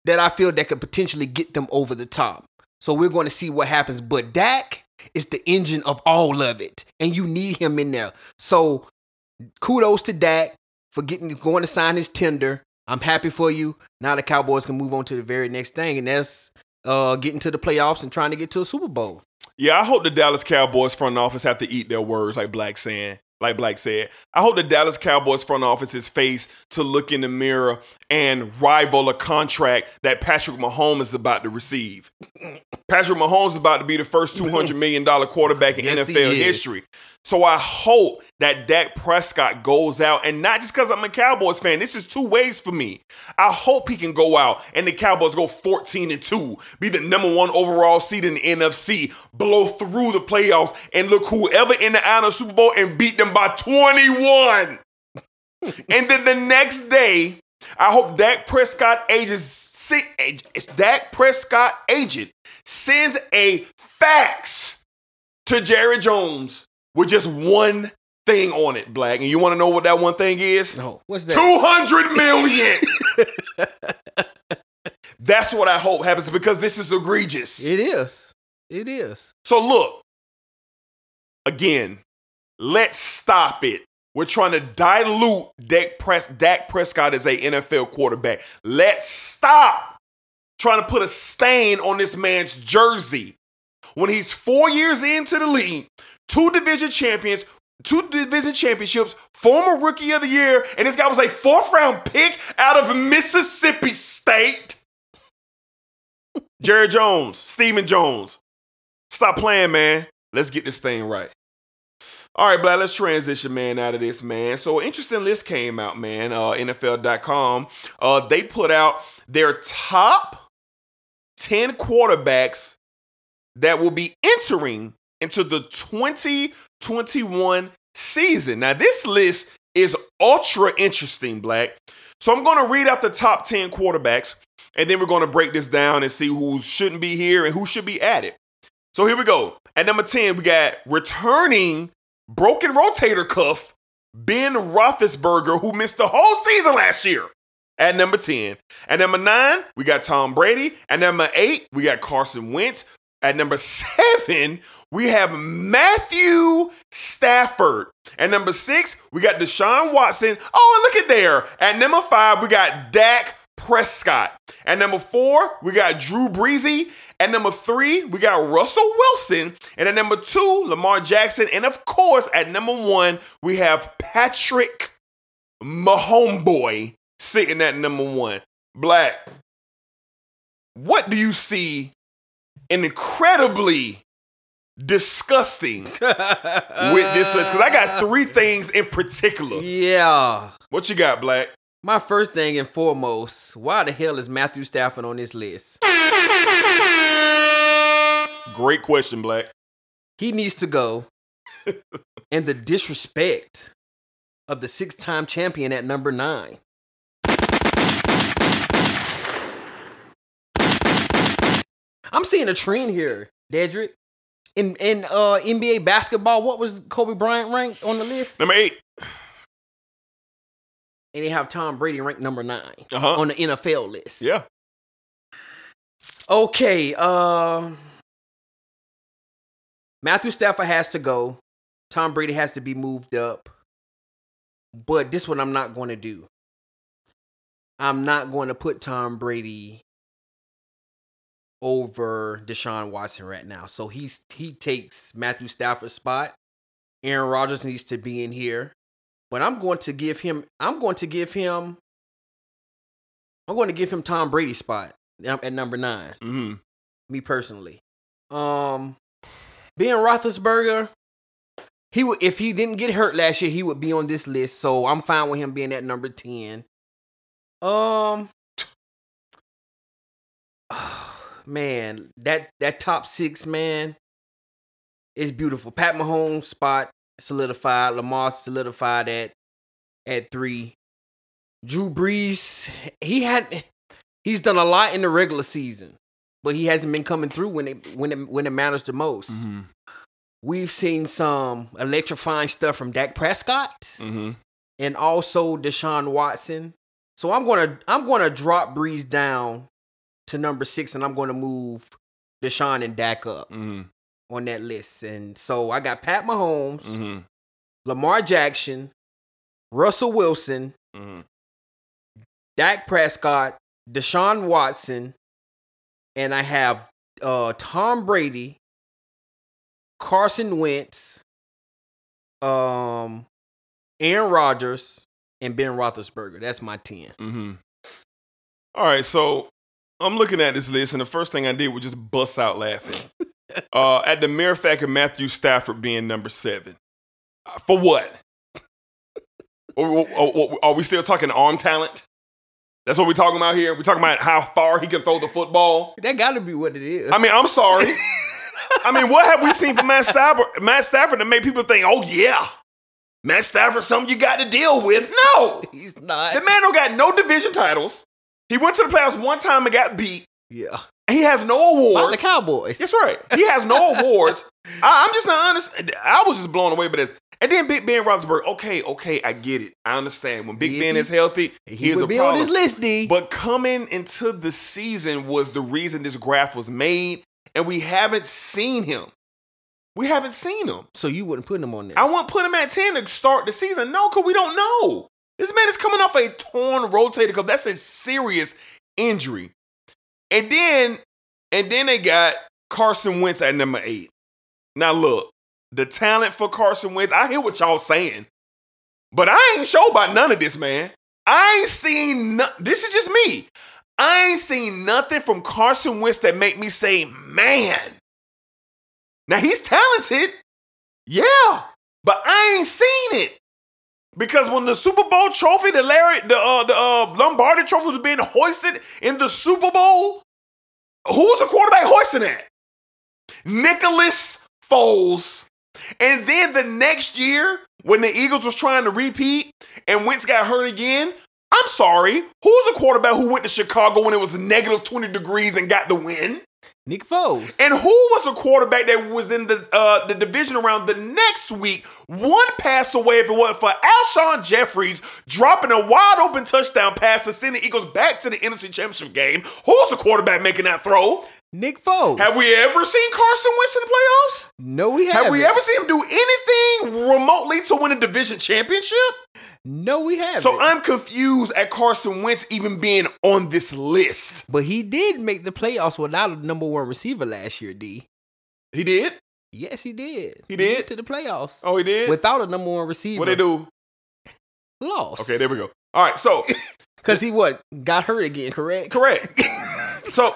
that I feel that could potentially get them over the top. So we're going to see what happens. But Dak is the engine of all of it, and you need him in there. So kudos to Dak for getting going to sign his tender. I'm happy for you. Now the Cowboys can move on to the very next thing, and that's uh, getting to the playoffs and trying to get to a Super Bowl.
Yeah, I hope the Dallas Cowboys front office have to eat their words, like Black saying, like Black said. I hope the Dallas Cowboys front office is faced to look in the mirror and rival a contract that Patrick Mahomes is about to receive. Patrick Mahomes is about to be the first two hundred million dollar quarterback in
Yes, he
NFL
is.
history. So I hope that Dak Prescott goes out, and not just because I'm a Cowboys fan. This is two ways for me. I hope he can go out and the Cowboys go 14 and two, be the number one overall seed in the NFC, blow through the playoffs, and look whoever in the of Super Bowl and beat them by 21. and then the next day, I hope Dak Prescott ages Dak Prescott agent sends a fax to Jerry Jones with just one thing on it, Black. And you want to know what that one thing is?
No, what's that?
200 million. That's what I hope happens because this is egregious.
It is. It is.
So look, again, let's stop it. We're trying to dilute Dak, Pres- Dak Prescott as a NFL quarterback. Let's stop trying to put a stain on this man's jersey. When he's four years into the league, two division champions, two division championships, former rookie of the year, and this guy was a fourth round pick out of Mississippi State. Jerry Jones, Stephen Jones. Stop playing, man. Let's get this thing right. All right, Black, let's transition, man, out of this, man. So, interesting list came out, man. Uh, NFL.com. Uh, they put out their top 10 quarterbacks that will be entering into the 2021 season. Now, this list is ultra interesting, Black. So, I'm going to read out the top 10 quarterbacks, and then we're going to break this down and see who shouldn't be here and who should be added. So here we go. At number 10, we got returning broken rotator cuff, Ben Roethlisberger, who missed the whole season last year. At number 10. At number 9, we got Tom Brady. At number 8, we got Carson Wentz. At number 7, we have Matthew Stafford. At number 6, we got Deshaun Watson. Oh, and look at there. At number 5, we got Dak Prescott. At number 4, we got Drew Breesy. At number three, we got Russell Wilson. And at number two, Lamar Jackson. And of course, at number one, we have Patrick Mahomeboy sitting at number one. Black, what do you see incredibly disgusting with this list? Because I got three things in particular.
Yeah.
What you got, Black?
My first thing and foremost, why the hell is Matthew Stafford on this list?
Great question, Black.
He needs to go. and the disrespect of the six-time champion at number nine. I'm seeing a trend here, Dedrick. In in uh, NBA basketball, what was Kobe Bryant ranked on the list?
Number eight.
And they have Tom Brady ranked number 9
Uh-huh.
on the NFL list.
Yeah.
Okay. Uh, Matthew Stafford has to go. Tom Brady has to be moved up. But this one I'm not going to do. I'm not going to put Tom Brady over Deshaun Watson right now. So he's he takes Matthew Stafford's spot. Aaron Rodgers needs to be in here. But I'm going to give him I'm going to give him I'm going to give him Tom Brady's spot at number 9
Mm-hmm.
me personally. Um, Ben Roethlisberger, he would if he didn't get hurt last year, he would be on this list. So I'm fine with him being at number ten. Um, man, that that top six man is beautiful. Pat Mahomes spot solidified. Lamar solidified at at three. Drew Brees, he had he's done a lot in the regular season, but he hasn't been coming through when it when it when it matters the most.
Mm-hmm.
We've seen some electrifying stuff from Dak Prescott
Mm-hmm.
and also Deshaun Watson. So I'm gonna I'm gonna drop Brees down to number six, and I'm gonna move Deshaun and Dak up
Mm-hmm.
On that list. And so I got Pat Mahomes,
Mm-hmm.
Lamar Jackson, Russell Wilson,
Mm-hmm.
Dak Prescott, Deshaun Watson, and I have uh, Tom Brady, Carson Wentz, um, Aaron Rodgers, and Ben Roethlisberger. That's my ten.
Mm-hmm. All right, so I'm looking at this list, and the first thing I did was just bust out laughing. uh, at the mere fact of Matthew Stafford being number seven. Uh, for what? Are- we still talking arm talent? That's what we're talking about here. We're talking about how far he can throw the football.
That got to be what it is.
I mean, I'm sorry. I mean, what have we seen from Matt Stafford, Matt Stafford to make people think, oh, yeah, Matt Stafford, something you got to deal with? No.
he's not.
The man don't got no division titles. He went to the playoffs one time and got beat.
yeah,
He has no awards
by the. Cowboys.
That's right. He has no awards. I, I'm just not honest. I was just blown away by this. And then Big Ben Roethlisberger. Okay, okay, I get it. I understand. When Big
If
Ben
he-
is healthy,
He
he is
would
a
be
problem.
on this list, D.
But coming into the season was the reason this graph was made, and we haven't seen him. We haven't seen him.
so you wouldn't put him on there.
I wouldn't put him at 10 to start the season. No, because we don't know. This man is coming off a torn rotator cuff. That's a serious injury. And then, and then they got Carson Wentz at number eight. Now look, the talent for Carson Wentz, I hear what y'all saying. But I ain't sure about none of this, man. I ain't seen no- this is just me. I ain't seen nothing from Carson Wentz that make me say, man. Now he's talented. Yeah. But I ain't seen it. Because when the Super Bowl trophy, the Larry, the uh, the uh, Lombardi trophy was being hoisted in the Super Bowl, who was the quarterback hoisting that? Nicholas Foles. And then the next year, when the Eagles was trying to repeat and Wentz got hurt again, I'm sorry, who was the quarterback who went to Chicago when it was negative 20 degrees and got the win?
Nick Foles.
And who was the quarterback that was in the uh, the division around the next week? One pass away if it wasn't for Alshon Jeffries dropping a wide open touchdown pass to send the Eagles back to the NFC Championship game. Who's the quarterback making that throw?
Nick Foles.
Have we ever seen Carson Wentz in the playoffs?
No, we haven't.
Have we ever seen him do anything remotely to win a division championship?
No, we haven't.
So I'm confused at Carson Wentz even being on this list.
but he did make the playoffs without a number one receiver last year, D.
He did?
Yes, he did.
He did?
went to the playoffs.
Oh, he did?
Without a number one receiver.
what they do?
Lost.
Okay, there we go. All right, so
Because he what? Got hurt again, correct?
Correct. so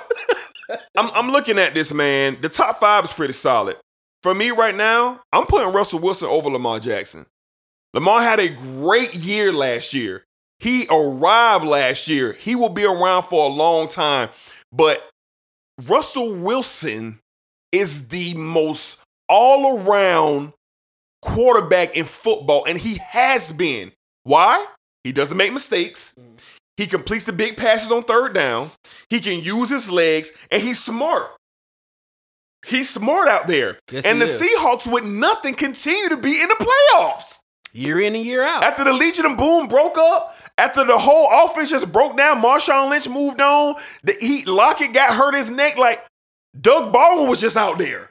I'm, I'm looking at this, man. The top five is pretty solid. For me right now, I'm putting Russell Wilson over Lamar Jackson. Lamar had a great year last year. He arrived last year. He will be around for a long time. But Russell Wilson is the most all around quarterback in football, and he has been. Why? He doesn't make mistakes. He completes the big passes on third down. He can use his legs, and he's smart. He's smart out there.
Yes,
and the
is.
Seahawks, with nothing, continue to be in the playoffs.
Year in and year out.
After the Legion of Boom broke up, after the whole offense just broke down, Marshawn Lynch moved on. The he Lockett got hurt his neck. Like Doug Baldwin was just out there.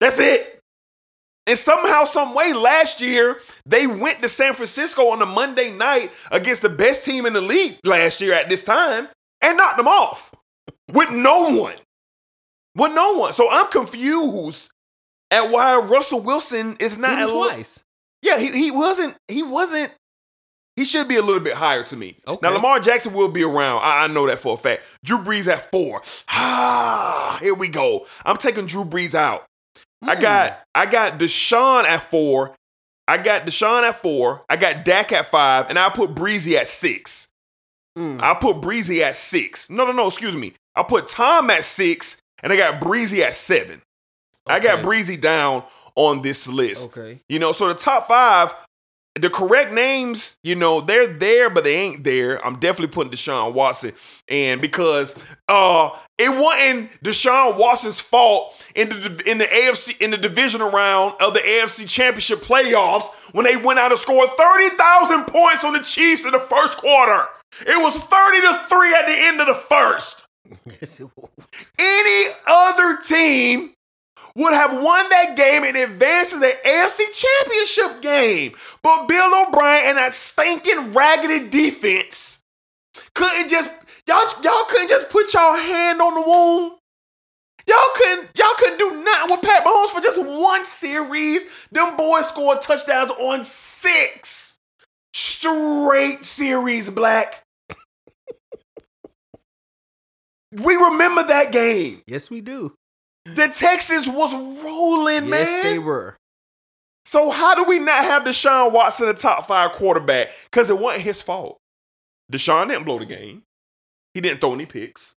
That's it. And somehow, some way, last year they went to San Francisco on a Monday night against the best team in the league last year at this time and knocked them off with no one. With no one. So I'm confused at why Russell Wilson is not a
twice.
yeah, he, he wasn't. He wasn't. He should be a little bit higher to me.
Okay.
Now Lamar Jackson will be around. I, I know that for a fact. Drew Brees at four. Ah, here we go. I'm taking Drew Brees out. I got mm. I got Deshaun at four. I got Deshaun at four. I got Dak at five, and I put Breezy at six. Mm. I put Breezy at six. No, no, no. Excuse me. I put Tom at six, and I got Breezy at seven. I got Breezy down on this list.
Okay.
You know, so the top five, the correct names, you know, they're there, but they ain't there. I'm definitely putting Deshaun Watson. And because uh it wasn't Deshaun Watson's fault in the in the AFC in the divisional round of the AFC championship playoffs when they went out and scored 30,000 points on the Chiefs in the first quarter. It was 30 to 3 at the end of the first. Any other team would have won that game and advanced to the AFC Championship game. But Bill O'Brien and that stinking raggedy defense couldn't just y'all y'all couldn't just put y'all hand on the wound. Y'all couldn't y'all couldn't do nothing with Pat Mahomes for just one series. Them boys scored touchdowns on six straight series, Black. we remember that game.
Yes, we do.
The Texans was rolling, man.
Yes, they were.
So how do we not have Deshaun Watson the top five quarterback? Because it wasn't his fault. Deshaun didn't blow the game. He didn't throw any picks.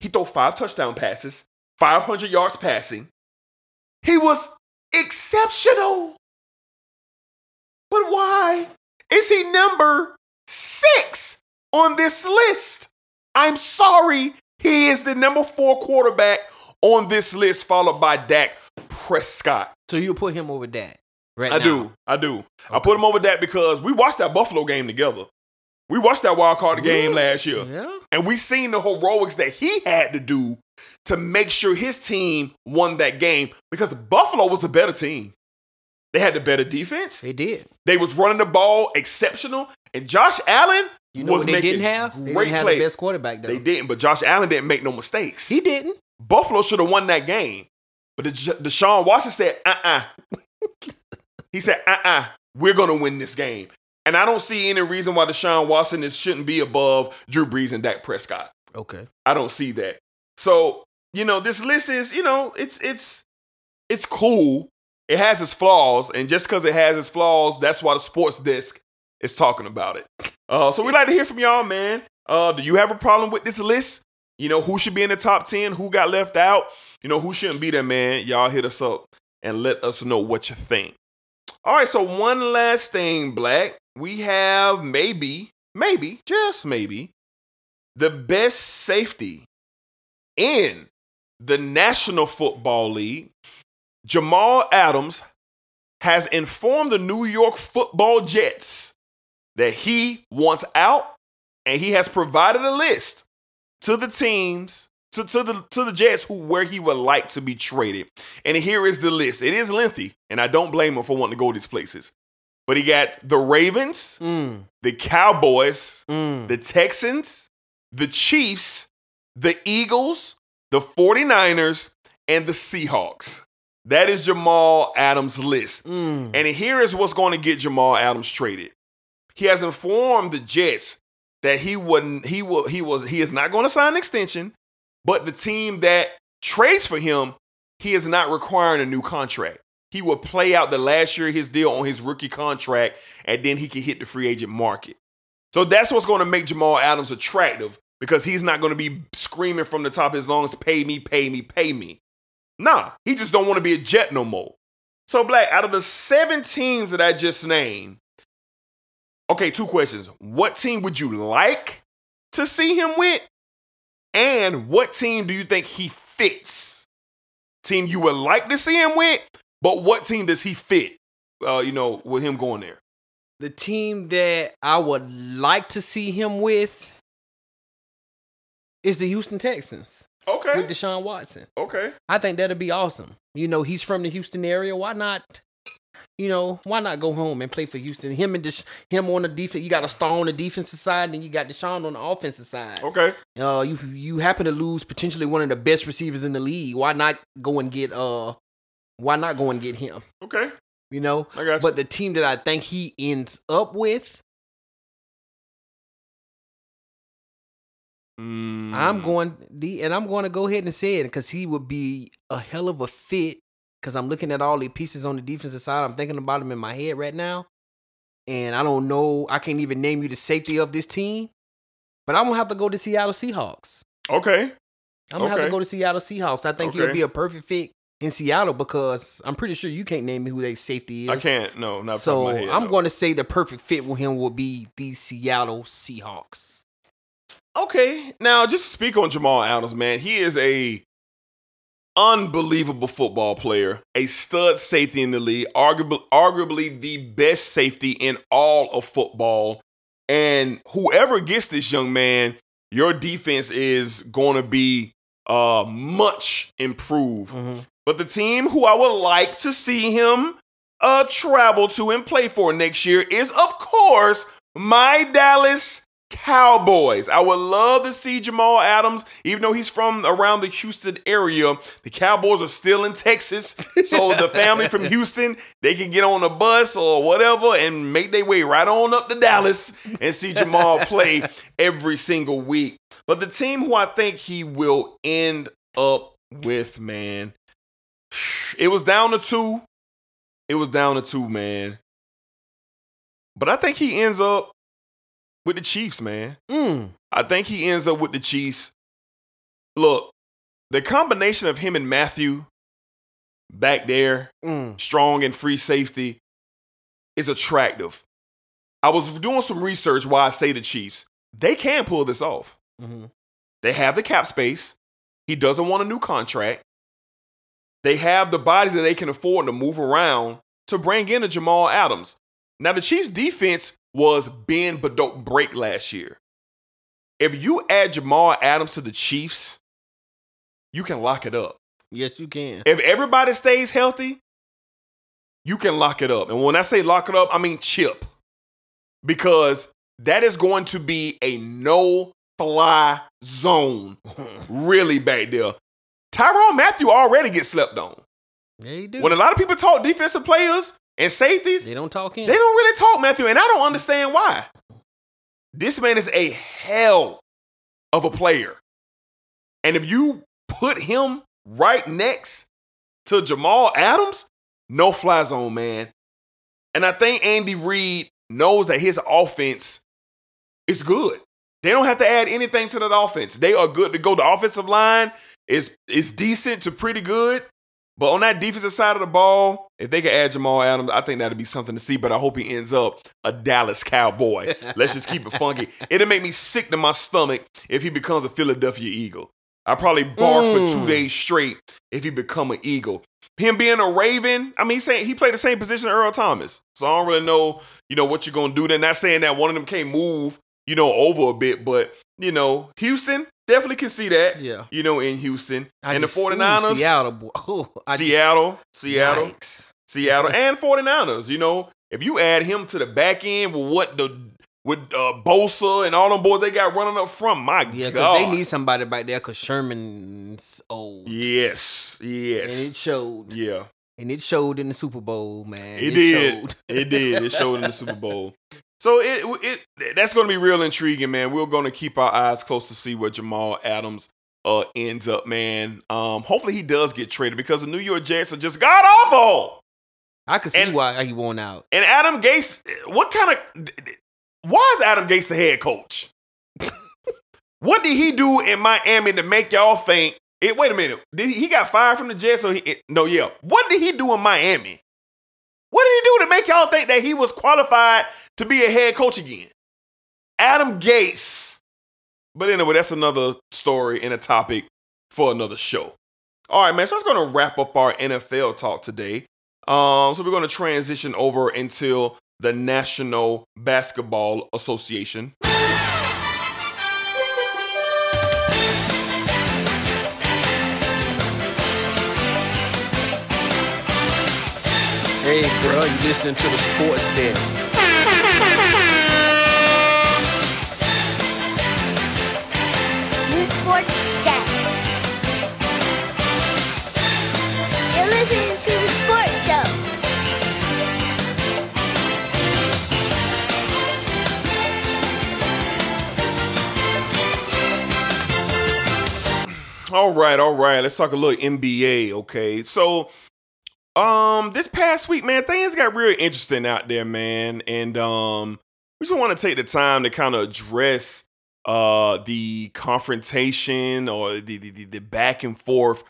He threw five touchdown passes, 500 yards passing. He was exceptional. But why is he number six on this list? I'm sorry. He is the number four quarterback on this list, followed by Dak Prescott.
So you put him over that. Right
I
now.
do. I do. I put him over that because we watched that Buffalo game together. We watched that wild card game last year.
Yeah.
And we seen the heroics that he had to do to make sure his team won that game because Buffalo was a better team. They had the better defense.
They did.
They was running the ball exceptional. And Josh Allen
You know
was
what they
making
didn't have? They
great
didn't have the best quarterback though.
They didn't, but Josh Allen didn't make no mistakes.
He didn't.
Buffalo should have won that game. But the, Deshaun Watson said, uh uh he said, uh uh, we're going to win this game. And I don't see any reason why Deshaun Watson is, shouldn't be above Drew Brees and Dak Prescott.
Okay.
I don't see that. So, you know, this list is, you know, it's it's it's cool. It has its flaws, and just because it has its flaws, that's why the sports desk is talking about it. Uh, so we'd like to hear from y'all, man. Uh, do you have a problem with this list? You know, who should be in the top 10? Who got left out? You know, who shouldn't be there, man? Y'all hit us up and let us know what you think. All right, so one last thing, Black. We have maybe, maybe, just maybe, the best safety in the National Football League. Jamal Adams has informed the New York Football Jets that he wants out and he has provided a list to the teams to, to the to the Jets who where he would like to be traded. And here is the list. It is lengthy, and I don't blame him for wanting to go these places. But he got the Ravens,
Mm.
the Cowboys,
Mm.
the Texans, the Chiefs, the Eagles, the 49ers, and the Seahawks. That is Jamal Adams' list.
Mm.
And here is what's going to get Jamal Adams traded. He has informed the Jets that he wouldn't he will he was he is not going to sign an extension, but the team that trades for him, he is not requiring a new contract. He will play out the last year of his deal on his rookie contract, and then he can hit the free agent market. So that's what's going to make Jamal Adams attractive because he's not going to be screaming from the top of his lungs, pay me, pay me, pay me. Nah, he just don't want to be a Jet no more. So, Black, out of the seven teams that I just named, Okay, two questions. What team would you like to see him with? And what team do you think he fits? Team you would like to see him with, but what team does he fit? Uh, you know, with him going there.
The team that I would like to see him with is the Houston Texans
Okay.
with Deshaun Watson.
okay.
I think that'd be awesome. You know, he's from the Houston area. Why not? You know, why not go home and play for Houston? Him and Desha- him on the defense. You got a star on the defensive side, and you got Deshaun on the offensive side.
Okay.
Uh, you you happen to lose potentially one of the best receivers in the league. Why not go and get uh? Why not go and get him?
Okay.
You know.
I got you.
But the team that I think he ends up with,
Mm,
I'm going the and I'm going to go ahead and say it because he would be a hell of a fit. Because I'm looking at all the pieces on the defensive side. I'm thinking about them in my head right now, and I don't know. I can't even name you the safety of this team. But I'm gonna have to go to Seattle Seahawks.
Okay.
I'm gonna have to go to Seattle Seahawks. I think he'll be a perfect fit in Seattle because I'm pretty sure you can't name me who their safety is.
I can't. No, not
So
my head,
I'm
no.
going to say the perfect fit with him will be the Seattle Seahawks.
Okay. Now, just to speak on Jamal Adams, man, he is a unbelievable football player, a stud safety in the league, arguably, arguably the best safety in all of football. And whoever gets this young man, your defense is going to be uh, much improved. But the team who I would like to see him uh, travel to and play for next year is, of course, my Dallas Cowboys. I would love to see Jamal Adams, even though he's from around the Houston area. The Cowboys are still in Texas, so the family from Houston they can get on a bus or whatever and make their way right on up to Dallas and see Jamal play every single week. But the team who I think he will end up with, man, it was down to two. It was down to two, man. But I think he ends up with the Chiefs, man.
Mm.
I think he ends up with the Chiefs. Look, the combination of him and Mathieu back there,
Mm.
strong and free safety, is attractive. I was doing some research why I say the Chiefs. They can pull this off.
Mhm.
They have the cap space. He doesn't want a new contract. They have the bodies that they can afford to move around to bring in a Jamal Adams. Now, the Chiefs' defense was bend but don't break last year. If you add Jamal Adams to the Chiefs, you can lock it up.
Yes, you can.
If everybody stays healthy, you can lock it up. And when I say lock it up, I mean chip. Because that is going to be a no fly zone really back there. Tyrann Mathieu already gets slept on.
They do.
When a lot of people talk defensive players and safeties,
they don't talk in.
they don't really talk Mathieu, and I don't understand why. This man is a hell of a player. And if you put him right next to Jamal Adams, no fly zone, man. And I think Andy Reid knows that his offense is good. They don't have to add anything to that offense. They are good to go. The offensive line is is decent to pretty good. But on that defensive side of the ball, if they can add Jamal Adams, I think that'd be something to see. But I hope he ends up a Dallas Cowboy. Let's just keep it funky. It'll make me sick to my stomach if he becomes a Philadelphia Eagle. I'd probably bark for two
Mm.
days straight if he become an Eagle. Him being a Raven, I mean, he's saying he played the same position as Earl Thomas, so I don't really know, you know, what you're gonna do. They're not saying that one of them can't move, you know, over a bit, but you know, Houston definitely can see that.
Yeah.
you know, in Houston
I
and the
just seen
49ers,
Seattle. boy. Oh,
Seattle, Seattle,
Yikes.
Seattle, and 49ers. You know, if you add him to the back end with what the with uh, Bosa and all them boys they got running up front, my
Yeah,
God,
they need somebody back there because Sherman's old.
yes, yes, And
it showed.
yeah.
And it showed in the Super Bowl, man.
It, did.
showed.
It did. It showed in the Super Bowl. So it it that's going to be real intriguing, man. We're going to keep our eyes close to see where Jamal Adams uh ends up, man. Um, hopefully he does get traded because the New York Jets are just god awful.
I could see
And-
why he won out.
And Adam Gase, what kind of why is Adam Gase the head coach? what did he do in Miami to make y'all think? It, wait a minute, did he, he got fired from the Jets? So he it- no, yeah. What did he do in Miami? What did he do to make y'all think that he was qualified to be a head coach again? Adam Gase. But anyway, that's another story and a topic for another show. All right, man. So that's going to wrap up our NFL talk today. Um, so we're going to transition over into the National Basketball Association.
Hey, bro, you listening to the sports desk.
The Sports Desk. You're listening to the Sports Show.
All right, all right. Let's talk a little NBA, okay? So, um, this past week, man, things got real interesting out there, man, and um, we just want to take the time to kind of address uh the confrontation or the, the the back and forth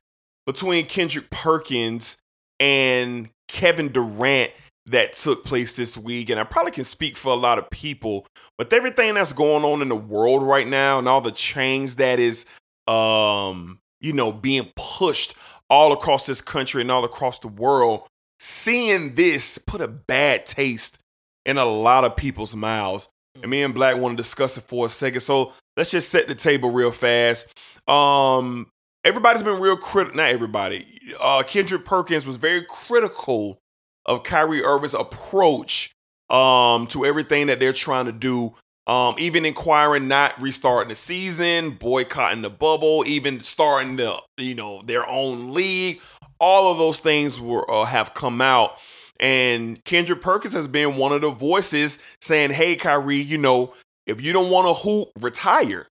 between Kendrick Perkins and Kevin Durant that took place this week. And I probably can speak for a lot of people, with everything that's going on in the world right now and all the change that is um, you know, being pushed all across this country and all across the world, seeing this put a bad taste in a lot of people's mouths. And me and Black want to discuss it for a second. So let's just set the table real fast. Um, everybody's been real critical. Not everybody. Uh, Kendrick Perkins was very critical of Kyrie Irving's approach um, to everything that they're trying to do. Um, even inquiring not restarting the season, boycotting the bubble, even starting the you know their own league. All of those things were uh, have come out, and Kendrick Perkins has been one of the voices saying, "Hey, Kyrie, you know if you don't want to hoop, retire.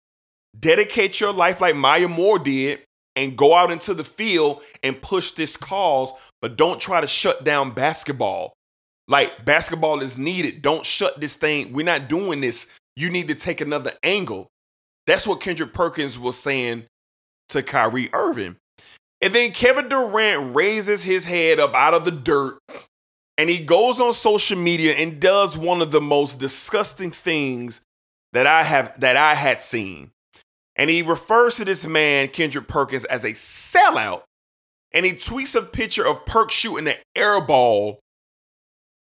Dedicate your life like Maya Moore did." And go out into the field and push this cause, but don't try to shut down basketball. Like basketball is needed. Don't shut this thing. We're not doing this. You need to take another angle. That's what Kendrick Perkins was saying to Kyrie Irving. And then Kevin Durant raises his head up out of the dirt and he goes on social media and does one of the most disgusting things that I have that I had seen. And he refers to this man, Kendrick Perkins, as a sellout. And he tweets a picture of Perk shooting an air ball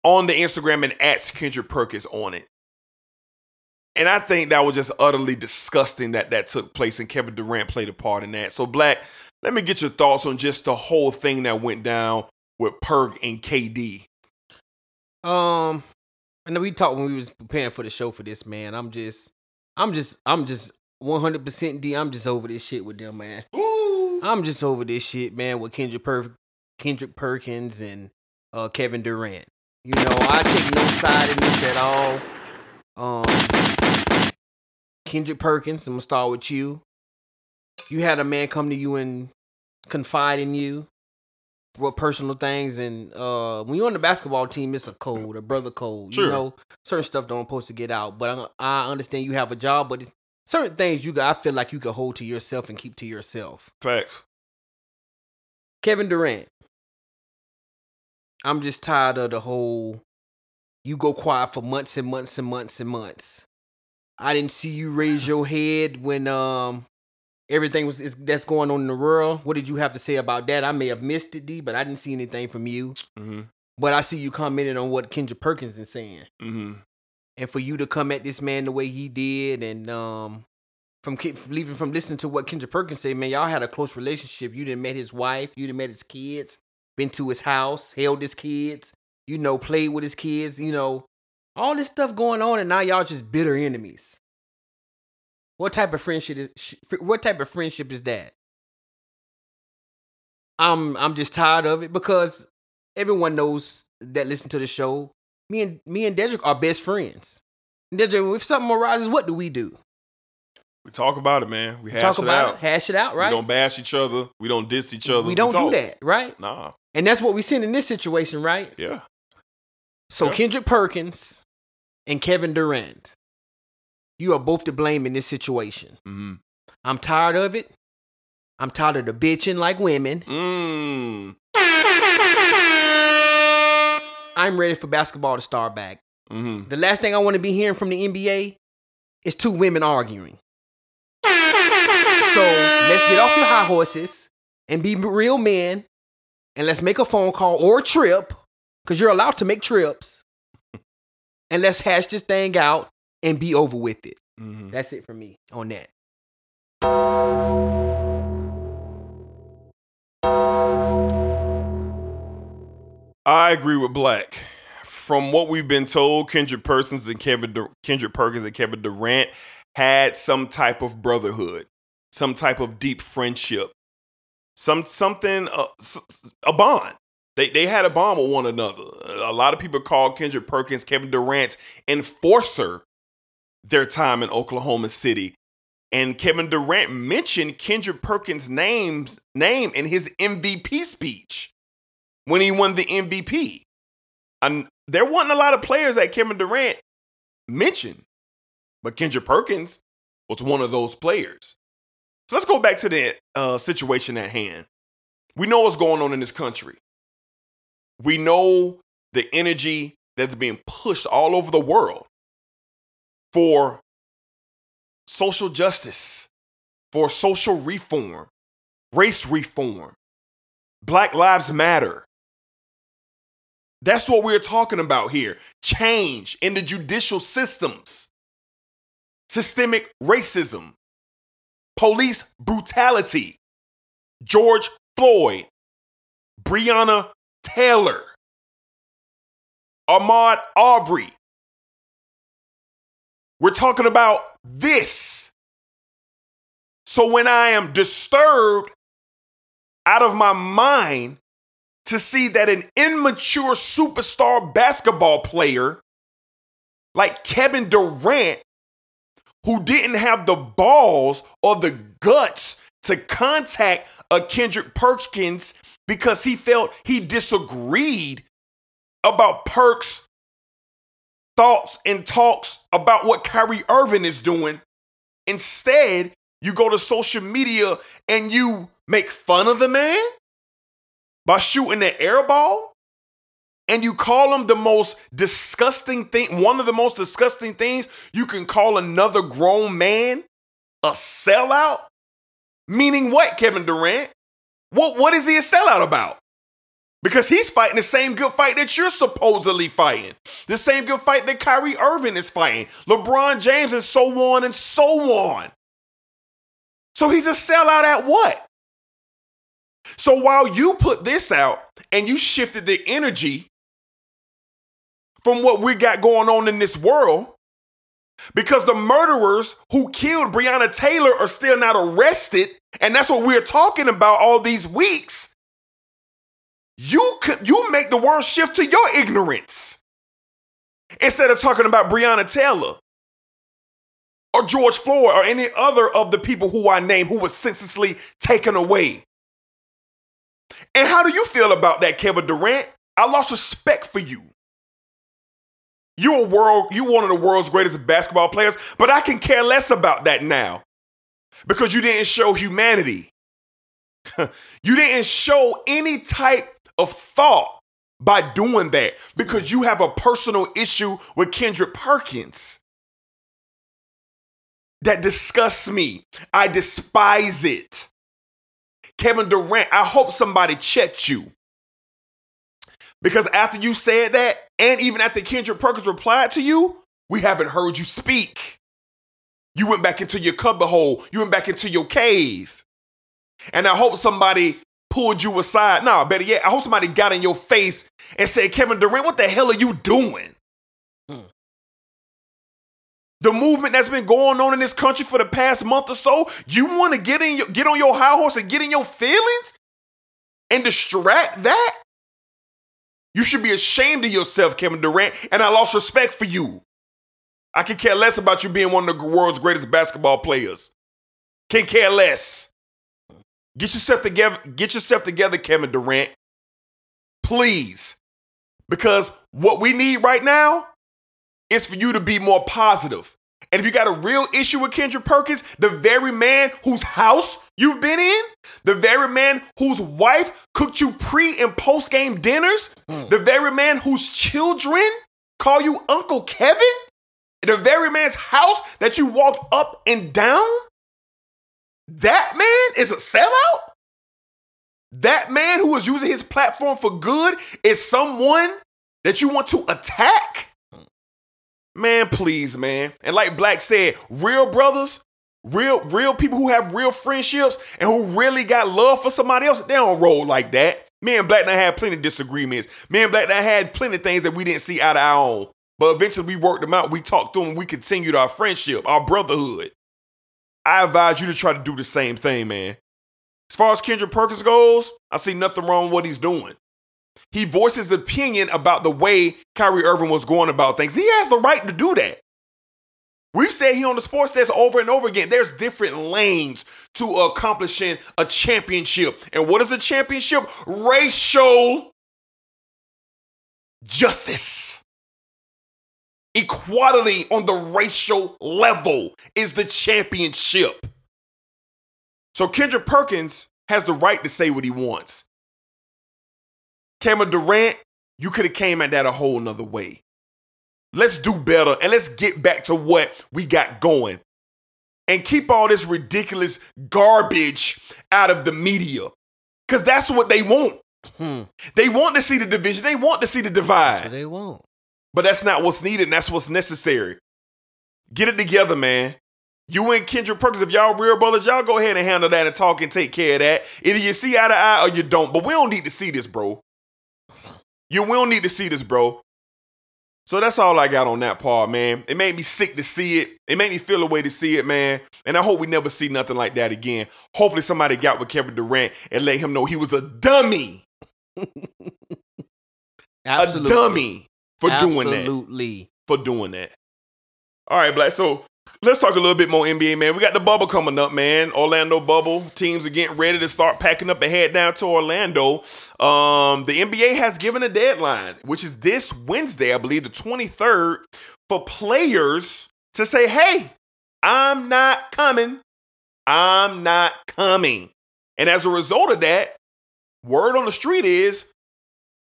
on the Instagram and adds Kendrick Perkins on it. And I think that was just utterly disgusting that that took place and Kevin Durant played a part in that. So, Black, let me get your thoughts on just the whole thing that went down with Perk and KD.
Um, I know we talked when we was preparing for the show for this, man. I'm just, I'm just, I'm just 100 percent D. I'm just over this shit with them, man. I'm just over this shit, man, with Kendrick per- Kendrick Perkins and uh, Kevin Durant. You know, I take no side in this at all. Um, Kendrick Perkins, I'm gonna start with you. You had a man come to you and confide in you what personal things and uh when you're on the basketball team it's a code a brother code
Sure.
you know certain stuff don't supposed to get out but I, I understand you have a job but it's, certain things you got I feel like you can hold to yourself and keep to yourself
Facts.
Kevin Durant I'm just tired of the whole you go quiet for months and months and months and months I didn't see you raise your head when um everything was is, that's going on in the world. What did you have to say about that? I may have missed it, D, but I didn't see anything from you.
Mm-hmm.
But I see you commenting on what Kendrick Perkins is saying,
Mm-hmm.
and for you to come at this man the way he did, and um, from leaving from listening to what Kendrick Perkins said, man, y'all had a close relationship. You didn't met his wife, you didn't met his kids, been to his house, held his kids, you know, played with his kids, you know, all this stuff going on, and now y'all just bitter enemies. What type of friendship? Is, what type of friendship is that? I'm I'm just tired of it because everyone knows that listen to the show. Me and me and Dedrick are best friends. Dedrick, if something arises, what do we do?
We talk about it, man. We hash
Talk
it
about
out.
it, hash it out, right?
We don't bash each other. We don't diss each other.
We don't do that, right?
Nah.
And that's what we seen in this situation, right?
Yeah.
So
Yeah.
Kendrick Perkins and Kevin Durant, you are both to blame in this situation.
Mm-hmm.
I'm tired of it. I'm tired of the bitching like women.
Mm.
I'm ready for basketball to start back.
Mm-hmm.
The last thing I want to be hearing from the NBA is two women arguing. So let's get off your high horses and be real men and let's make a phone call or a trip because you're allowed to make trips and let's hash this thing out and be over with it.
Mm-hmm.
That's it for me on that.
I agree with Black. From what we've been told, Kendrick Persons and Kevin Dur- Kendrick Perkins and Kevin Durant had some type of brotherhood, some type of deep friendship, some something uh, a bond. They they had a bond with one another. A lot of people call Kendrick Perkins, Kevin Durant's enforcer their time in Oklahoma City. And Kevin Durant mentioned Kendrick Perkins' name's name in his MVP speech when he won the MVP. And there wasn't a lot of players that Kevin Durant mentioned, but Kendrick Perkins was one of those players. So let's go back to the uh, situation at hand. We know what's going on in this country. We know the energy that's being pushed all over the world for social justice, for social reform, race reform, Black Lives Matter. That's what we're talking about here. Change in the judicial systems, systemic racism, police brutality, George Floyd, Breonna Taylor, Ahmaud Arbery. We're talking about this. So when I am disturbed out of my mind to see that an immature superstar basketball player like Kevin Durant, who didn't have the balls or the guts to contact a Kendrick Perkins because he felt he disagreed about Perk's thoughts and talks about what Kyrie Irving is doing. Instead, you go to social media and you make fun of the man by shooting the air ball and you call him the most disgusting thing, one of the most disgusting things you can call another grown man a sellout? Meaning what, Kevin Durant? What, what is he a sellout about? Because he's fighting the same good fight that you're supposedly fighting. The same good fight that Kyrie Irving is fighting. LeBron James and so on and so on. So he's a sellout at what? So while you put this out and you shifted the energy from what we got going on in this world, because the murderers who killed Breonna Taylor are still not arrested, and that's what we're talking about all these weeks. You could you make the world shift to your ignorance instead of talking about Breonna Taylor or George Floyd or any other of the people who I named who was senselessly taken away. And how do you feel about that, Kevin Durant? I lost respect for you. You're a world, you're one of the world's greatest basketball players, but I can care less about that now because you didn't show humanity. you didn't show any type of thought by doing that because you have a personal issue with Kendrick Perkins. That disgusts me. I despise it. Kevin Durant, I hope somebody checked you. Because after you said that, and even after Kendrick Perkins replied to you, we haven't heard you speak. You went back into your cubbyhole, you went back into your cave. And I hope somebody pulled you aside. Nah, better yet, I hope somebody got in your face and said, Kevin Durant, what the hell are you doing? Hmm. The movement that's been going on in this country for the past month or so, you want to get in your, get on your high horse and get in your feelings and distract that? You should be ashamed of yourself, Kevin Durant, and I lost respect for you. I can care less about you being one of the world's greatest basketball players. Can care less. Get yourself together, get yourself together, Kevin Durant. Please. Because what we need right now is for you to be more positive. And if you got a real issue with Kendrick Perkins, the very man whose house you've been in, the very man whose wife cooked you pre and post game dinners, mm. the very man whose children call you Uncle Kevin, the very man's house that you walked up and down, that man is a sellout? That man who is using his platform for good is someone that you want to attack? Man, please, man. And like Black said, real brothers, real real people who have real friendships and who really got love for somebody else, they don't roll like that. Me and Black and I had plenty of disagreements. Me and Black and I had plenty of things that we didn't see out of our own. But eventually we worked them out. We talked through them. We continued our friendship, our brotherhood. I advise you to try to do the same thing, man. As far as Kendrick Perkins goes, I see nothing wrong with what he's doing. He voiced his opinion about the way Kyrie Irving was going about things. He has the right to do that. We've said here on the sports desk over and over again, there's different lanes to accomplishing a championship. And what is a championship? Racial justice. Equality on the racial level is the championship. So Kendrick Perkins has the right to say what he wants. Kevin Durant, you could have came at that a whole nother way. Let's do better and let's get back to what we got going. And keep all this ridiculous garbage out of the media. Because that's what they want. Hmm. They want to see the division. They want to see the divide.
They want.
But that's not what's needed, that's what's necessary. Get it together, man. You and Kendrick Perkins, if y'all real brothers, y'all go ahead and handle that and talk and take care of that. Either you see eye to eye or you don't. But we don't need to see this, bro. You will need to see this, bro. So that's all I got on that part, man. It made me sick to see it. It made me feel a way to see it, man. And I hope we never see nothing like that again. Hopefully somebody got with Kevin Durant and let him know he was a dummy.
Absolutely.
A dummy for doing that.
Absolutely.
For doing that. All right, Black. So let's talk a little bit more NBA, man. We got the bubble coming up, man. Orlando bubble. Teams are getting ready to start packing up and head down to Orlando. Um, the NBA has given a deadline, which is this Wednesday, I believe, the 23rd, for players to say, hey, I'm not coming. I'm not coming. And as a result of that, word on the street is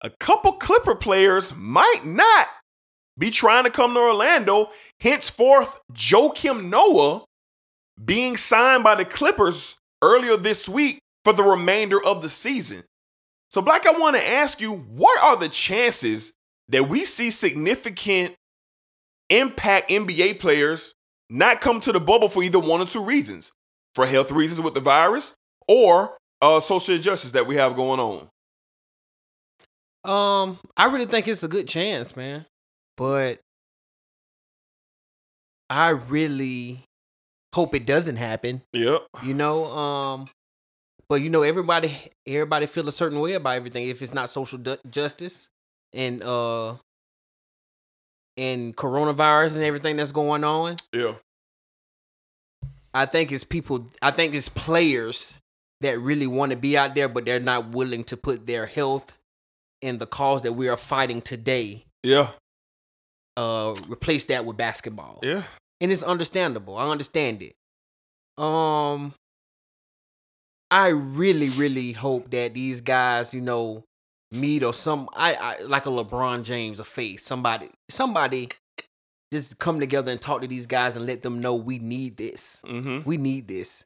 a couple Clipper players might not be trying to come to Orlando. Henceforth, Joakim Noah being signed by the Clippers earlier this week for the remainder of the season. So, Black, I want to ask you what are the chances that we see significant impact NBA players not come to the bubble for either one or two reasons? For health reasons with the virus or uh, social injustice that we have going on?
Um, I really think it's a good chance, man. But I really hope it doesn't happen.
Yep.
You know, um, but you know, everybody everybody feel a certain way about everything if it's not social du- justice and uh and coronavirus and everything that's going on.
Yeah.
I think it's people. I think it's players that really want to be out there, but they're not willing to put their health in the cause that we are fighting today.
Yeah.
Uh, replace that with basketball.
Yeah.
and it's understandable. I understand it. Um, I really, really hope that these guys, you know, meet or some, I, I like a LeBron James, a face, somebody, somebody, just come together and talk to these guys and let them know we need this.
Mm-hmm.
We need this.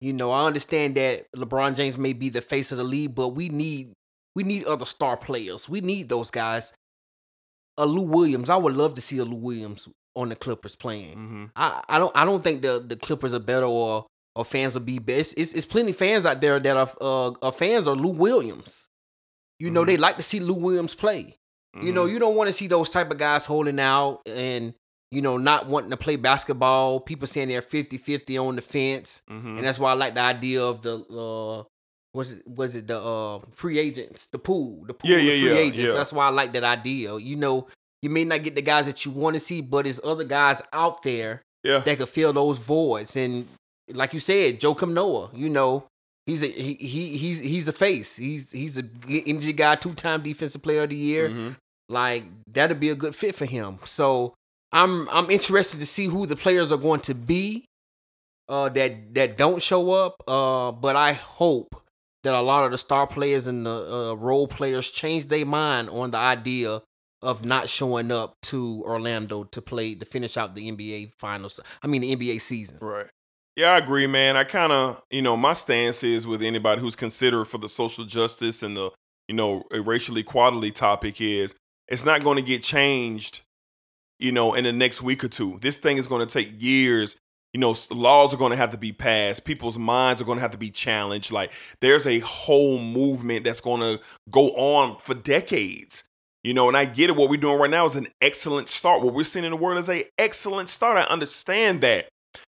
You know, I understand that LeBron James may be the face of the league, but we need we need other star players. We need those guys. A Lou Williams, I would love to see a Lou Williams on the Clippers playing.
Mm-hmm.
I, I don't I don't think the the Clippers are better or or fans will be best. It's, it's plenty fans out there that are uh, are fans of Lou Williams. You know, they like to see Lou Williams play. You know, you don't want to see those type of guys holding out and you know not wanting to play basketball. People saying they're 50-50 on the fence,
Mhm.
and that's why I like the idea of the uh was it was it the uh free agents, the pool, the pool
Yeah,
of
yeah,
free
yeah,
agents.
yeah.
That's why I like that idea. You know, you may not get the guys that you want to see, but there's other guys out there
Yeah.
that could fill those voids. And like you said, Joakim Noah, you know, he's a he, he he's he's a face. He's he's a energy guy, two time defensive player of the year.
Mhm.
Like that'd be a good fit for him. So I'm I'm interested to see who the players are going to be uh, that that don't show up. Uh, but I hope that a lot of the star players and the uh, role players change their mind on the idea of not showing up to Orlando to play to finish out the NBA finals. I mean the NBA season.
Right. Yeah, I agree, man. I kind of, you know, my stance is with anybody who's considered for the social justice and the, you know, racial equality topic is it's not going to get changed, you know, in the next week or two. This thing is going to take years. You know, laws are going to have to be passed. People's minds are going to have to be challenged. Like there's a whole movement that's going to go on for decades. You know, and I get it. What we're doing right now is an excellent start. What we're seeing in the world is a excellent start. I understand that.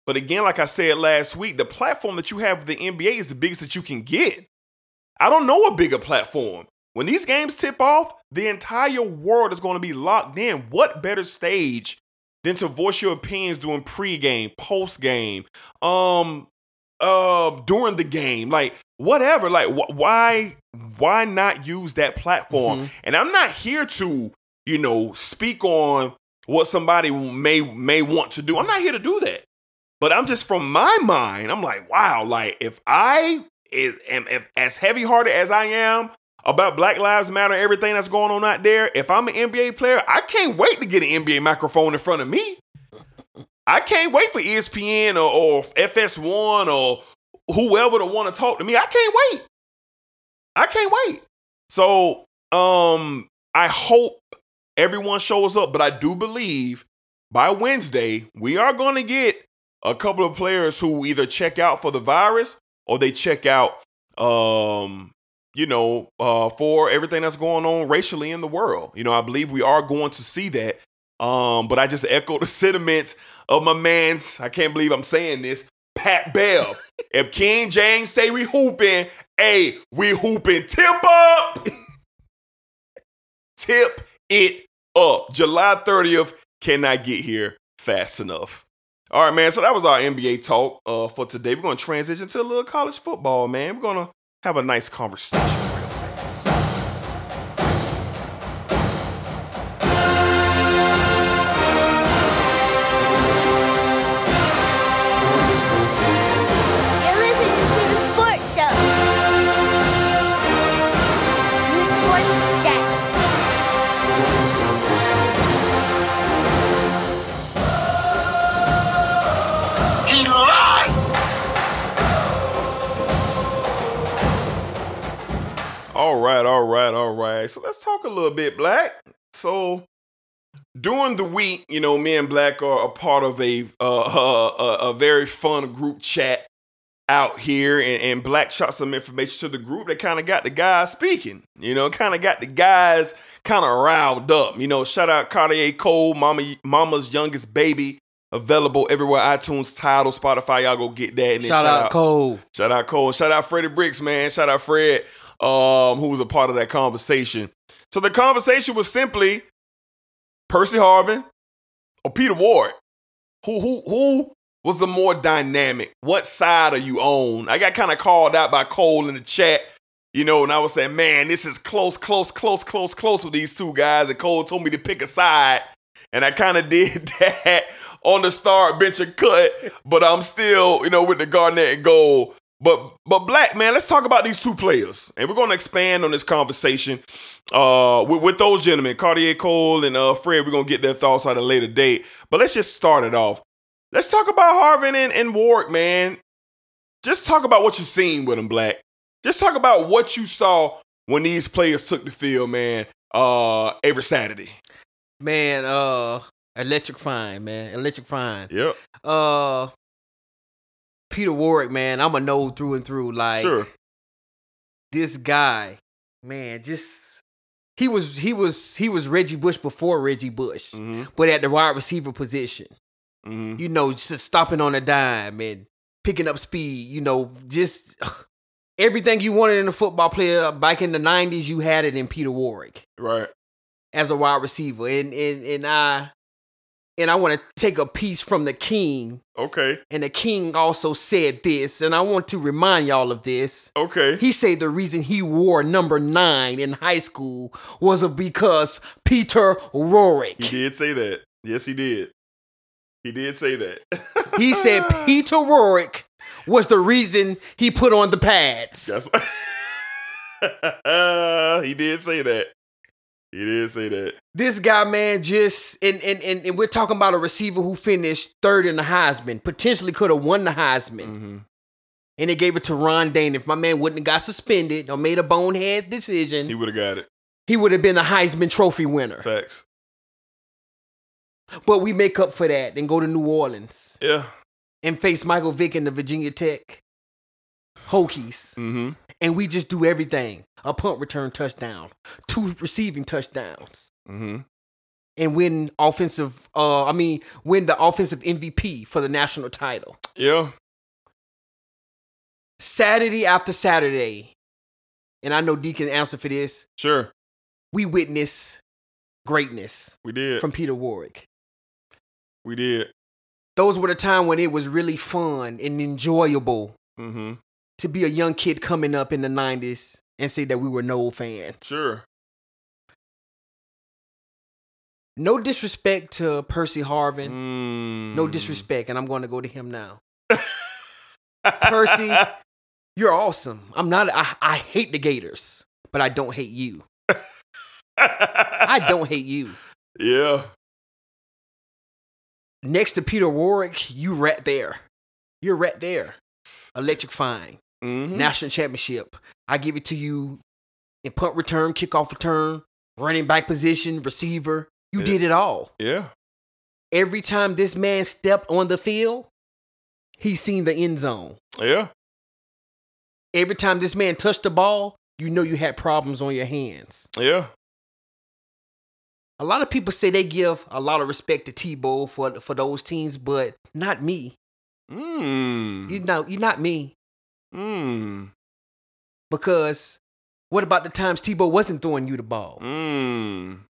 But again, like I said last week, the platform that you have with the NBA is the biggest that you can get. I don't know a bigger platform. When these games tip off, the entire world is going to be locked in. What better stage than to voice your opinions during pregame, postgame, um, uh, during the game, like whatever. Like, wh- why, why not use that platform? And I'm not here to, you know, speak on what somebody may may want to do. I'm not here to do that. But I'm just from my mind, I'm like, wow, like if I is am if, as heavy hearted as I am about Black Lives Matter, everything that's going on out there, if I'm an NBA player, I can't wait to get an NBA microphone in front of me. I can't wait for ESPN or, or FS1 or whoever to want to talk to me. I can't wait. I can't wait. So, um, I hope everyone shows up, but I do believe by Wednesday we are going to get a couple of players who either check out for the virus or they check out, um, you know, uh, for everything that's going on racially in the world. You know, I believe we are going to see that. Um, but I just echo the sentiments of my man's. I can't believe I'm saying this. Pat Bell. if King James say we hooping, hey, we hooping. Tip up. Tip it up. July 30th cannot get here fast enough. All right, man. So that was our NBA talk uh, for today. We're going to transition to a little college football, man. We're going to have a nice conversation. Right, all right, all right. So let's talk a little bit, Black. So during the week, you know, me and Black are a part of a uh, a, a very fun group chat out here, and, and Black shot some information to the group that kind of got the guys speaking. You know, kind of got the guys kind of riled up. You know, shout out Cartier Cole, Mama, Mama's youngest baby. Available everywhere, iTunes, Tidal, Spotify. Y'all go get that. And then
Shout, out Cole.
Shout out Cole. Shout out Freddie Bricks, man. Shout out Fred, um, who was a part of that conversation. So the conversation was simply Percy Harvin or Peter Ward. Who who who was the more dynamic? What side are you on? I got kind of called out by Cole in the chat. You know, and I was saying, man, this is close, close, close, close, close with these two guys. And Cole told me to pick a side. And I kind of did that on the start bench and cut, but I'm still, you know, with the garnet and gold. But but black man, let's talk about these two players, and we're gonna expand on this conversation uh, with, with those gentlemen, Cartier Cole and uh, Fred. We're gonna get their thoughts at a later date. But let's just start it off. Let's talk about Harvin and, and Ward, man. Just talk about what you've seen with them, Black. Just talk about what you saw when these players took the field, man. Uh, every Saturday.
Man, uh electrifying, man. Electrifying.
Yep.
Uh Peter Warrick, man, I'm a Nole through and through. Like
Sure.
this guy, man, just he was he was he was Reggie Bush before Reggie Bush,
Mm-hmm.
but at the wide receiver position.
Mm-hmm.
You know, just stopping on a dime and picking up speed. You know, just everything you wanted in a football player back in the '90s. You had it in Peter Warrick
Right.
as a wide receiver, and and and I and I want to take a piece from the King,
Okay.
and the King also said this, and I want to remind y'all of this.
Okay.
He said the reason he wore number nine in high school was because Peter Warrick.
He did say that. Yes, he did. He did say that.
He said Peter Warrick was the reason he put on the pads.
That's he did say that. He did say that.
This guy, man, just and, and and and we're talking about a receiver who finished third in the Heisman, potentially could have won the Heisman.
Mm-hmm.
And they gave it to Ron Dayne. If my man wouldn't have got suspended or made a bonehead decision,
He would have got it.
he would have been the Heisman Trophy winner.
Facts.
But we make up for that and go to New Orleans
Yeah.
and face Michael Vick and the Virginia Tech Hokies.
Mm-hmm.
And we just do everything. A punt return touchdown, two receiving touchdowns,
Mm-hmm.
and win offensive uh I mean win the offensive MVP for the national title.
Yeah.
Saturday after Saturday, and I know D can answer for this,
Sure.
we witness greatness
We did.
from Peter Warrick.
we did.
Those were the time when it was really fun and enjoyable
Mm-hmm.
To be a young kid coming up in the 90s and say that we were Nole fans.
Sure.
No disrespect to Percy Harvin.
Mm.
No disrespect, and I'm going to go to him now. Percy, you're awesome. I'm not, I, I hate the Gators, but I don't hate you. I don't hate you.
Yeah.
Next to Peter Warrick, you right there. You're right there. Electrifying.
Mm-hmm.
National championship. I give it to you in punt return, kickoff return, running back position, receiver. You
Yeah.
did it all.
Yeah.
Every time this man stepped on the field, he seen the end zone.
Yeah.
Every time this man touched the ball, you know you had problems on your hands.
Yeah.
A lot of people say they give a lot of respect to Tebow for for those teams, but not me.
Mm.
You know, you're not me.
Mm.
Because what about the times Tebow wasn't throwing you the ball
Mm.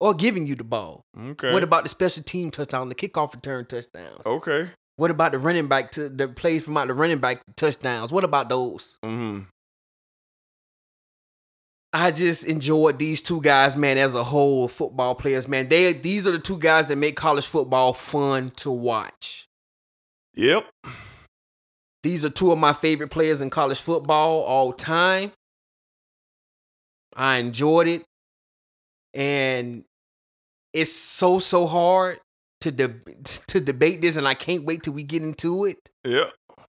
or giving you the ball?
Okay.
What about the special team touchdown, the kickoff return touchdowns?
Okay.
What about the running back to the plays from out the running back touchdowns? What about those?
Mm-hmm.
I just enjoyed these two guys, man, as a whole, football players, man. They these are the two guys that make college football fun to watch.
Yep.
These are two of my favorite players in college football all time. I enjoyed it. And it's so so hard to de- to debate this and I can't wait till we get into it.
Yep.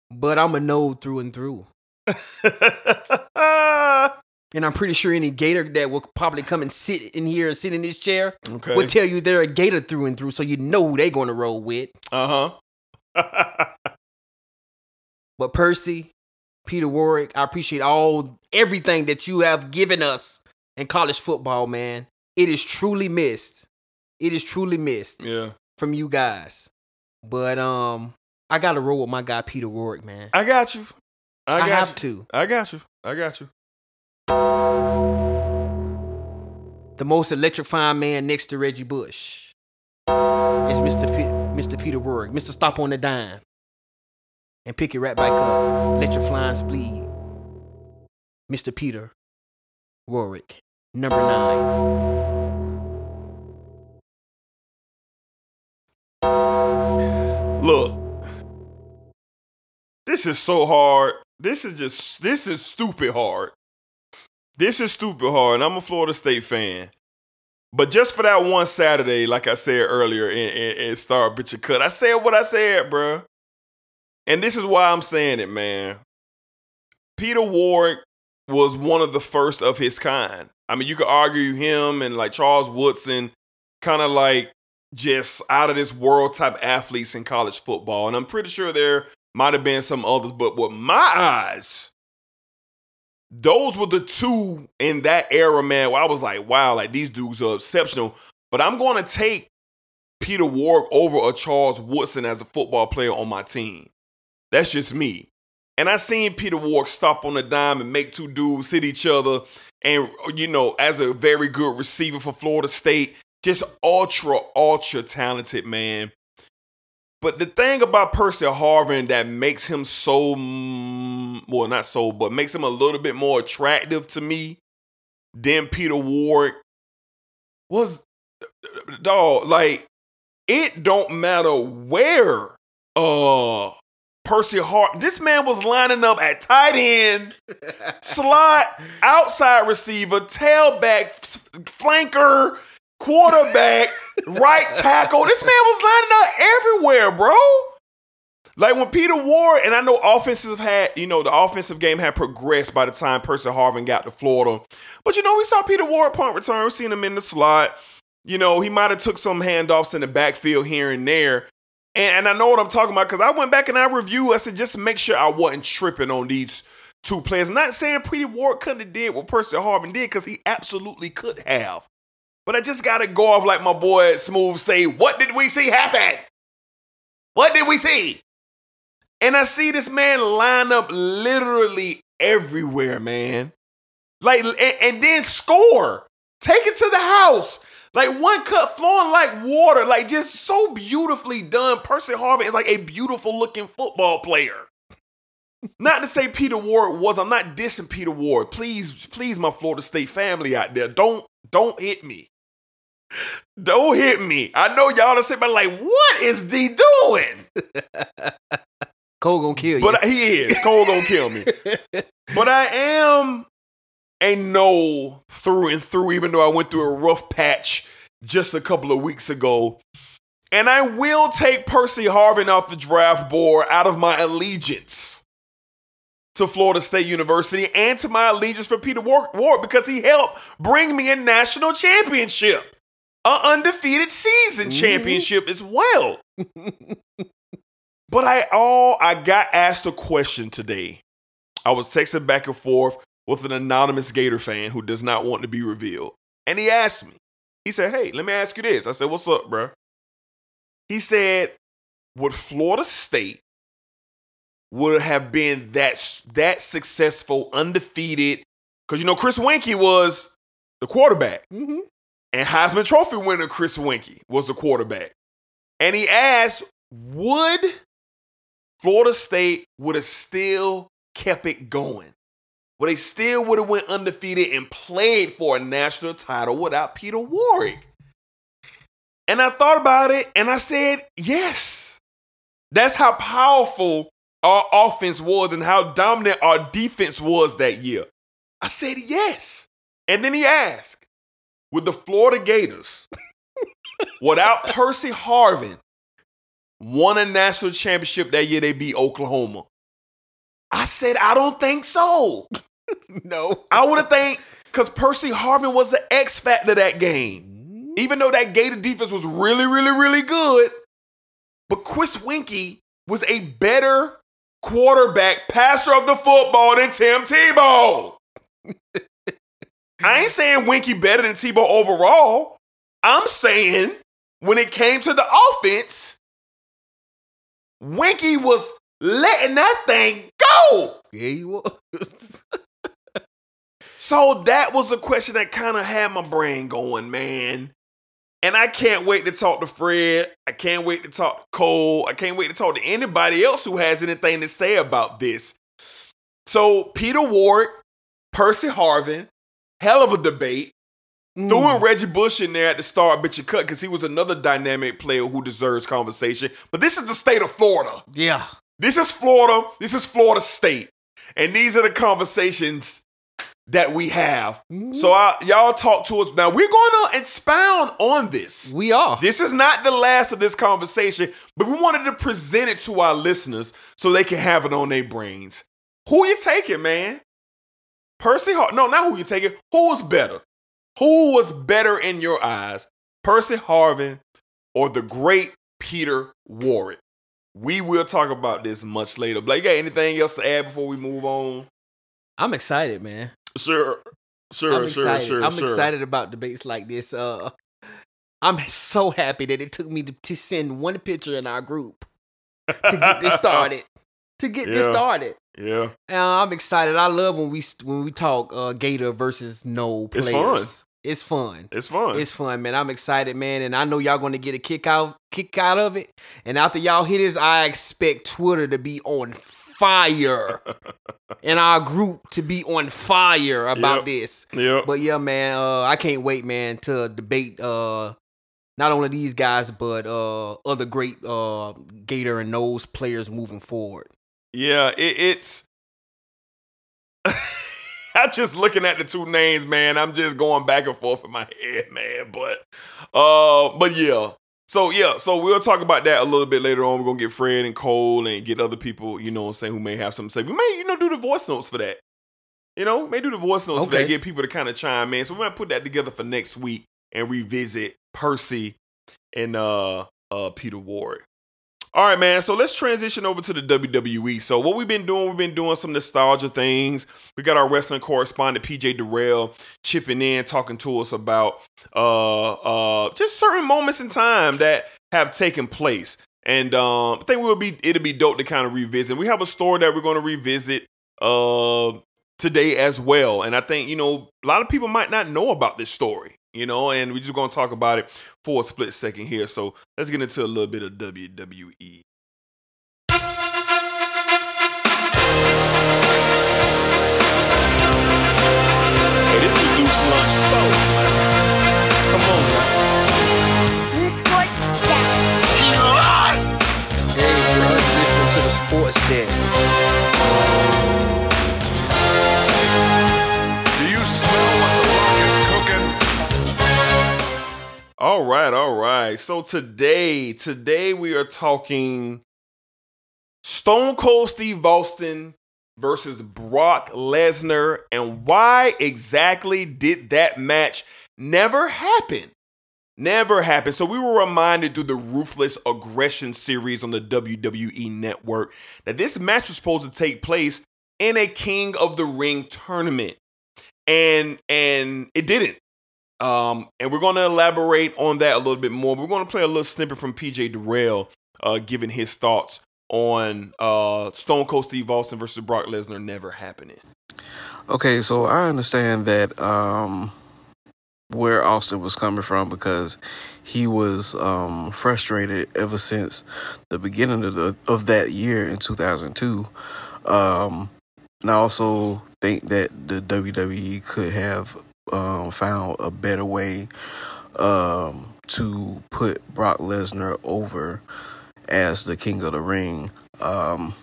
But I'm a Nole through and through. And I'm pretty sure any gator that will probably come and sit in here and sit in this chair
okay.
will tell you they're a gator through and through, so you know who they're going to roll with.
uh huh.
But Percy, Peter Warrick, I appreciate all everything that you have given us in college football, man. It is truly missed. It is truly missed
yeah.
from you guys. But um, I got to roll with my guy Peter Warrick, man.
I got you. I,
I,
got
have
you.
to.
I got you. I got you.
The most electrifying man next to Reggie Bush is Mr. P- Mr. Peter Warrick. Mr. Stop on the dime. And pick it right back up. Let your flies bleed. Mr. Peter Warrick. Number nine.
Look, this is so hard. This is just this is stupid hard. This is stupid hard, and I'm a Florida State fan. But just for that one Saturday, like I said earlier in, in, in Star Bitch Cut, I said what I said, bruh. And this is why I'm saying it, man. Peter Warrick was one of the first of his kind. I mean, you could argue him and like Charles Woodson, kind of like just out of this world type athletes in college football. And I'm pretty sure there might have been some others, but with my eyes, those were the two in that era, man, where I was like, wow, like these dudes are exceptional. But I'm going to take Peter Warrick over a Charles Woodson as a football player on my team. That's just me. And I seen Peter Warrick stop on a dime and make two dudes hit each other. And, you know, as a very good receiver for Florida State, just ultra, ultra talented, man. But the thing about Percy Harvin that makes him so, well, not so, but makes him a little bit more attractive to me than Peter Warrick was, dog, like, it don't matter where uh Percy Hart. This man was lining up at tight end, slot, outside receiver, tailback, f- flanker, quarterback, right tackle. This man was lining up everywhere, bro. Like when Peter Ward, and I know offensive had, you know, the offensive game had progressed by the time Percy Harvin got to Florida. But you know, we saw Peter Ward punt return, we seen him in the slot. You know, he might have took some handoffs in the backfield here and there. And, and I know what I'm talking about because I went back and I reviewed. I said just make sure I wasn't tripping on these two players. Not saying Pretty Ward couldn't have did what Percy Harvin did because he absolutely could have. But I just gotta go off like my boy Smooth say, what did we see happen? What did we see? And I see this man line up literally everywhere, man. Like, and, and then score. Take it to the house. Like one cut flowing like water, like just so beautifully done. Percy Harvin is like a beautiful looking football player. Not to say Peter Ward was. I'm not dissing Peter Ward. Please, please, my Florida State family out there, don't don't hit me. Don't hit me. I know y'all are sitting back like, what is D doing?
Cole gonna kill you.
But he is. Cole gonna kill me. But I am a Nole through and through, even though I went through a rough patch just a couple of weeks ago. And I will take Percy Harvin off the draft board out of my allegiance to Florida State University and to my allegiance for Peter Ward Ward because he helped bring me a national championship, an undefeated season mm-hmm. championship as well. But I all I got asked a question today. I was texting back and forth with an anonymous Gator fan who does not want to be revealed. And he asked me. He said, "Hey, let me ask you this." I said, "What's up, bro?" He said, "Would Florida State would have been that that successful, undefeated? Because you know Chris Weinke was the quarterback,
Mhm.
and Heisman Trophy winner Chris Weinke was the quarterback. And he asked, would Florida State would have still kept it going? Would they still would have went undefeated and played for a national title without Peter Warrick? And I thought about it and I said, yes. That's how powerful our offense was and how dominant our defense was that year. I said yes. And then he asked, would the Florida Gators, without Percy Harvin, won a national championship that year they beat Oklahoma? Said, I don't think so.
no.
I would have think because Percy Harvin was the X factor that game. Even though that Gator defense was really, really, really good, but Chris Weinke was a better quarterback, passer of the football than Tim Tebow. I ain't saying Weinke better than Tebow overall. I'm saying when it came to the offense, Weinke was letting that thing go.
Yeah, you was.
So that was a question that kind of had my brain going, man. And I can't wait to talk to Fred. I can't wait to talk to Cole. I can't wait to talk to anybody else who has anything to say about this. So Peter Ward, Percy Harvin, hell of a debate. Mm. Throwing Reggie Bush in there at the start, but you cut because he was another dynamic player who deserves conversation. But this is the state of Florida.
Yeah.
This is Florida. This is Florida State. And these are the conversations that we have. Mm-hmm. So I, y'all talk to us. Now we're going to expound on this.
We are.
This is not the last of this conversation, but we wanted to present it to our listeners so they can have it on their brains. Who you taking, man? Percy Har- No, not who you taking. Who was better? Who was better in your eyes? Percy Harvin or the great Peter Warrick? We will talk about this much later. Blake, you got anything else to add before we move on?
I'm excited, man.
Sure, sure,
I'm
sure,
excited.
sure.
I'm
sure.
excited about debates like this. Uh, I'm so happy that it took me to, to send one picture in our group to get this started. To get this started.
Yeah,
And I'm excited. I love when we when we talk uh, Gator versus Nole
It's
players. It's fun.
it's fun.
It's fun, man. I'm excited, man, and I know y'all gonna get a kick out kick out of it. And after y'all hit this, I expect Twitter to be on fire, and our group to be on fire about
Yep.
this.
yeah.
But yeah, man, uh, I can't wait, man, to debate uh not only these guys, but uh, other great uh, Gator and Noles players moving forward.
Yeah, it, it's. I'm just looking at the two names, man. I'm just going back and forth in my head, man. But, uh, but yeah. So yeah, so we'll talk about that a little bit later on. We're gonna get Fred and Cole and get other people, you know, what I'm saying who may have something to say. We may, you know, do the voice notes for that. You know, we may do the voice notes for that, get people to kind of chime in. So we might put that together for next week and revisit Percy and uh uh Peter Ward. All right, man. So let's transition over to the WWE. So what we've been doing, we've been doing some nostalgia things. We got our wrestling correspondent PJ Durrell chipping in, talking to us about uh uh just certain moments in time that have taken place. And um, I think we'll be it'll be dope to kind of revisit. We have a story that we're going to revisit uh today as well. And I think you know a lot of people might not know about this story. You know, and we're just gonna talk about it for a split second here. So let's get into a little bit of. WWE. Hey, this is Deuce Lunch Sports. Come on, man.
The Sports Desk.
He lied.
Hey, bro, you're listening to the Sports Desk.
All right, all right. So today, today we are talking Stone Cold Steve Austin versus Brock Lesnar and why exactly did that match never happen? Never happened. So we were reminded through the Ruthless Aggression series on the WWE network that this match was supposed to take place in a King of the Ring tournament. And and it didn't. Um, and we're going to elaborate on that a little bit more. We're going to play a little snippet from PJ Durrell, uh, giving his thoughts on uh, Stone Cold Steve Austin versus Brock Lesnar never happening.
Okay, so I understand that um, where Austin was coming from because he was um, frustrated ever since the beginning of the of that year in 2002. Um, and I also think that the WWE could have um, found a better way um, to put Brock Lesnar over as the King of the Ring. Um,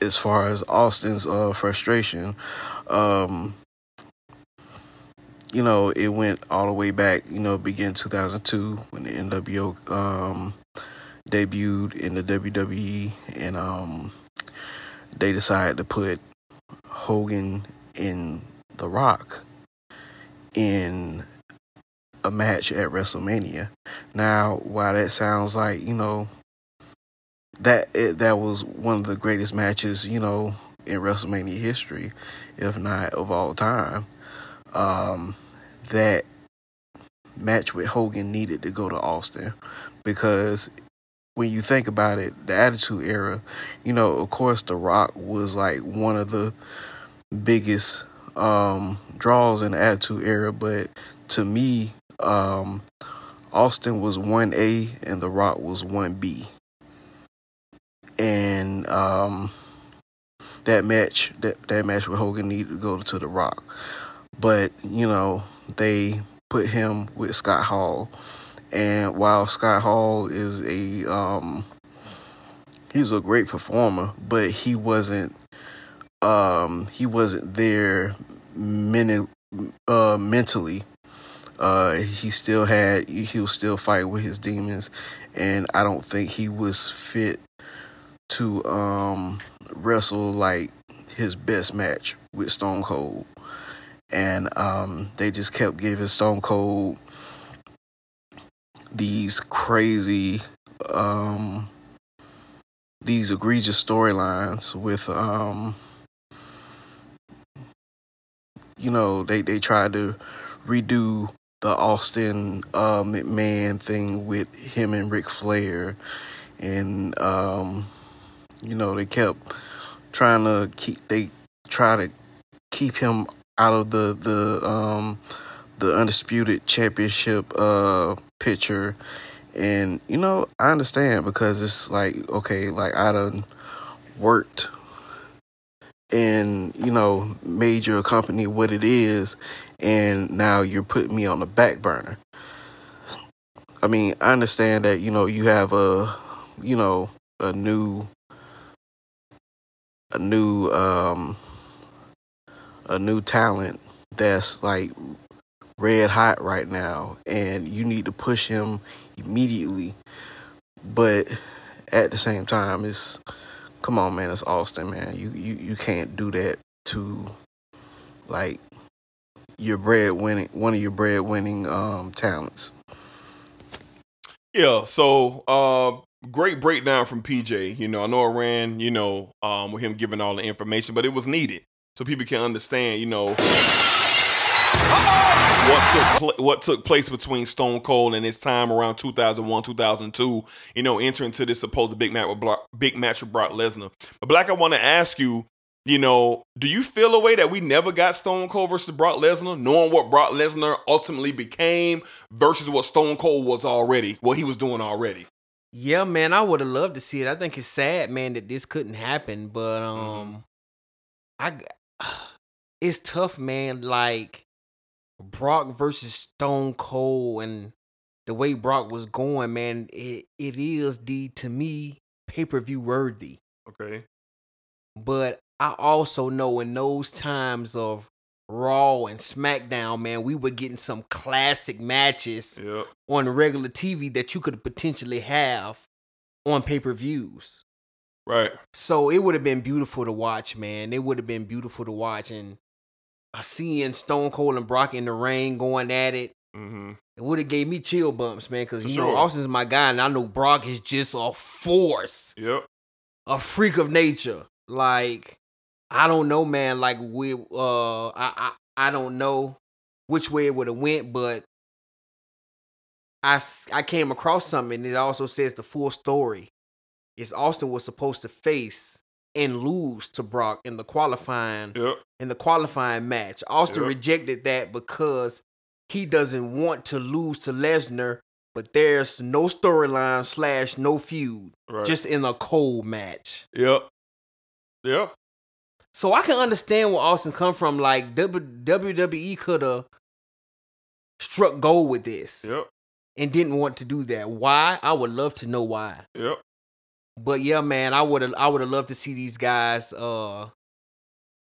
as far as Austin's uh, frustration, um, you know, it went all the way back, you know, began 2002 when the NWO um, debuted in the WWE, and um, they decided to put Hogan in The Rock in a match at WrestleMania. Now, while that sounds like, you know, that it, that was one of the greatest matches, you know, in WrestleMania history, if not of all time. Um, that match with Hogan needed to go to Austin because when you think about it, the Attitude Era, you know, of course, The Rock was like one of the biggest um, draws in the Attitude Era, but to me, um, Austin was one A and The Rock was one B, and um, that match, that that match with Hogan needed to go to The Rock, but you know they put him with Scott Hall, and while Scott Hall is a um, he's a great performer, but he wasn't um, he wasn't there meni- uh, mentally. Uh, he still had he was still fighting with his demons, and I don't think he was fit to um, wrestle like his best match with Stone Cold. And um, they just kept giving Stone Cold these crazy, um, these egregious storylines with, um, you know, they, they tried to redo the Austin uh, McMahon thing with him and Ric Flair. And, um, you know, they kept trying to keep, they try to keep him out of the, the, um, the undisputed championship uh picture and you know i understand because it's like okay like i done worked and you know made your company what it is and now you're putting me on the back burner I mean, I understand that you know you have a, you know, a new, a new, um, a new talent that's like red hot right now, and you need to push him immediately. But at the same time, it's come on, man, it's Austin, man. You you you can't do that to like your bread winning one of your bread winning um talents.
Yeah, so uh great breakdown from PJ. You know, I know it ran, you know, um with him giving all the information, but it was needed so people can understand, you know, what took pl- what took place between Stone Cold and his time around 2001, 2002, you know, entering to this supposed big match with Brock, big match with Brock Lesnar. But Black, I want to ask you, you know, do you feel a way that we never got Stone Cold versus Brock Lesnar, knowing what Brock Lesnar ultimately became versus what Stone Cold was already, what he was doing already?
Yeah, man, I would have loved to see it. I think it's sad, man, that this couldn't happen, but um I it's tough, man, like Brock versus Stone Cold and the way Brock was going, man, it, it is the to me pay-per-view worthy.
Okay.
But I also know in those times of Raw and SmackDown, man, we were getting some classic matches
Yep.
on regular TV that you could potentially have on pay-per-views.
Right.
So it would have been beautiful to watch, man. It would have been beautiful to watch. And seeing Stone Cold and Brock in the ring going at it,
Mm-hmm.
it would have gave me chill bumps, man. Because you know. Austin's my guy, and I know Brock is just a force,
Yep.
a freak of nature. Like I don't know, man. Like we, uh, I, I, I don't know which way it would have went, but I, I came across something, and it also says the full story. Is Austin was supposed to face and lose to Brock in the qualifying
Yep.
in the qualifying match. Austin
Yep.
rejected that because he doesn't want to lose to Lesnar, but there's no storyline slash no feud,
Right.
just in a cold match.
Yep. Yep.
So I can understand where Austin come from. Like WWE could have struck gold with this
Yep.
and didn't want to do that. Why? I would love to know why.
Yep.
But yeah, man, I would have I would have loved to see these guys uh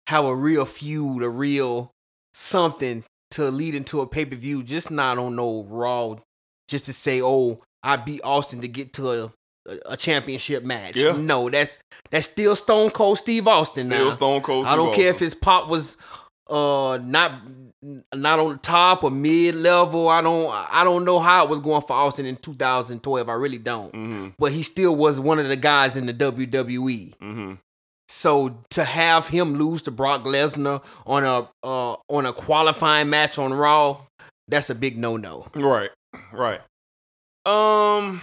have a real feud, a real something to lead into a pay per view. Just not on no Raw, just to say, oh, I beat Austin to get to a a championship match.
Yeah.
No, that's that's still Stone Cold Steve Austin.
Still
now.
Stone Cold
I don't
Steve
care if his pop was uh not not on the top or mid level. I don't I don't know how it was going for Austin in 2012. I really don't.
Mm-hmm.
But he still was one of the guys in the WWE.
Mm-hmm.
So to have him lose to Brock Lesnar on a uh, on a qualifying match on Raw, that's a big no no.
Right. Right. Um.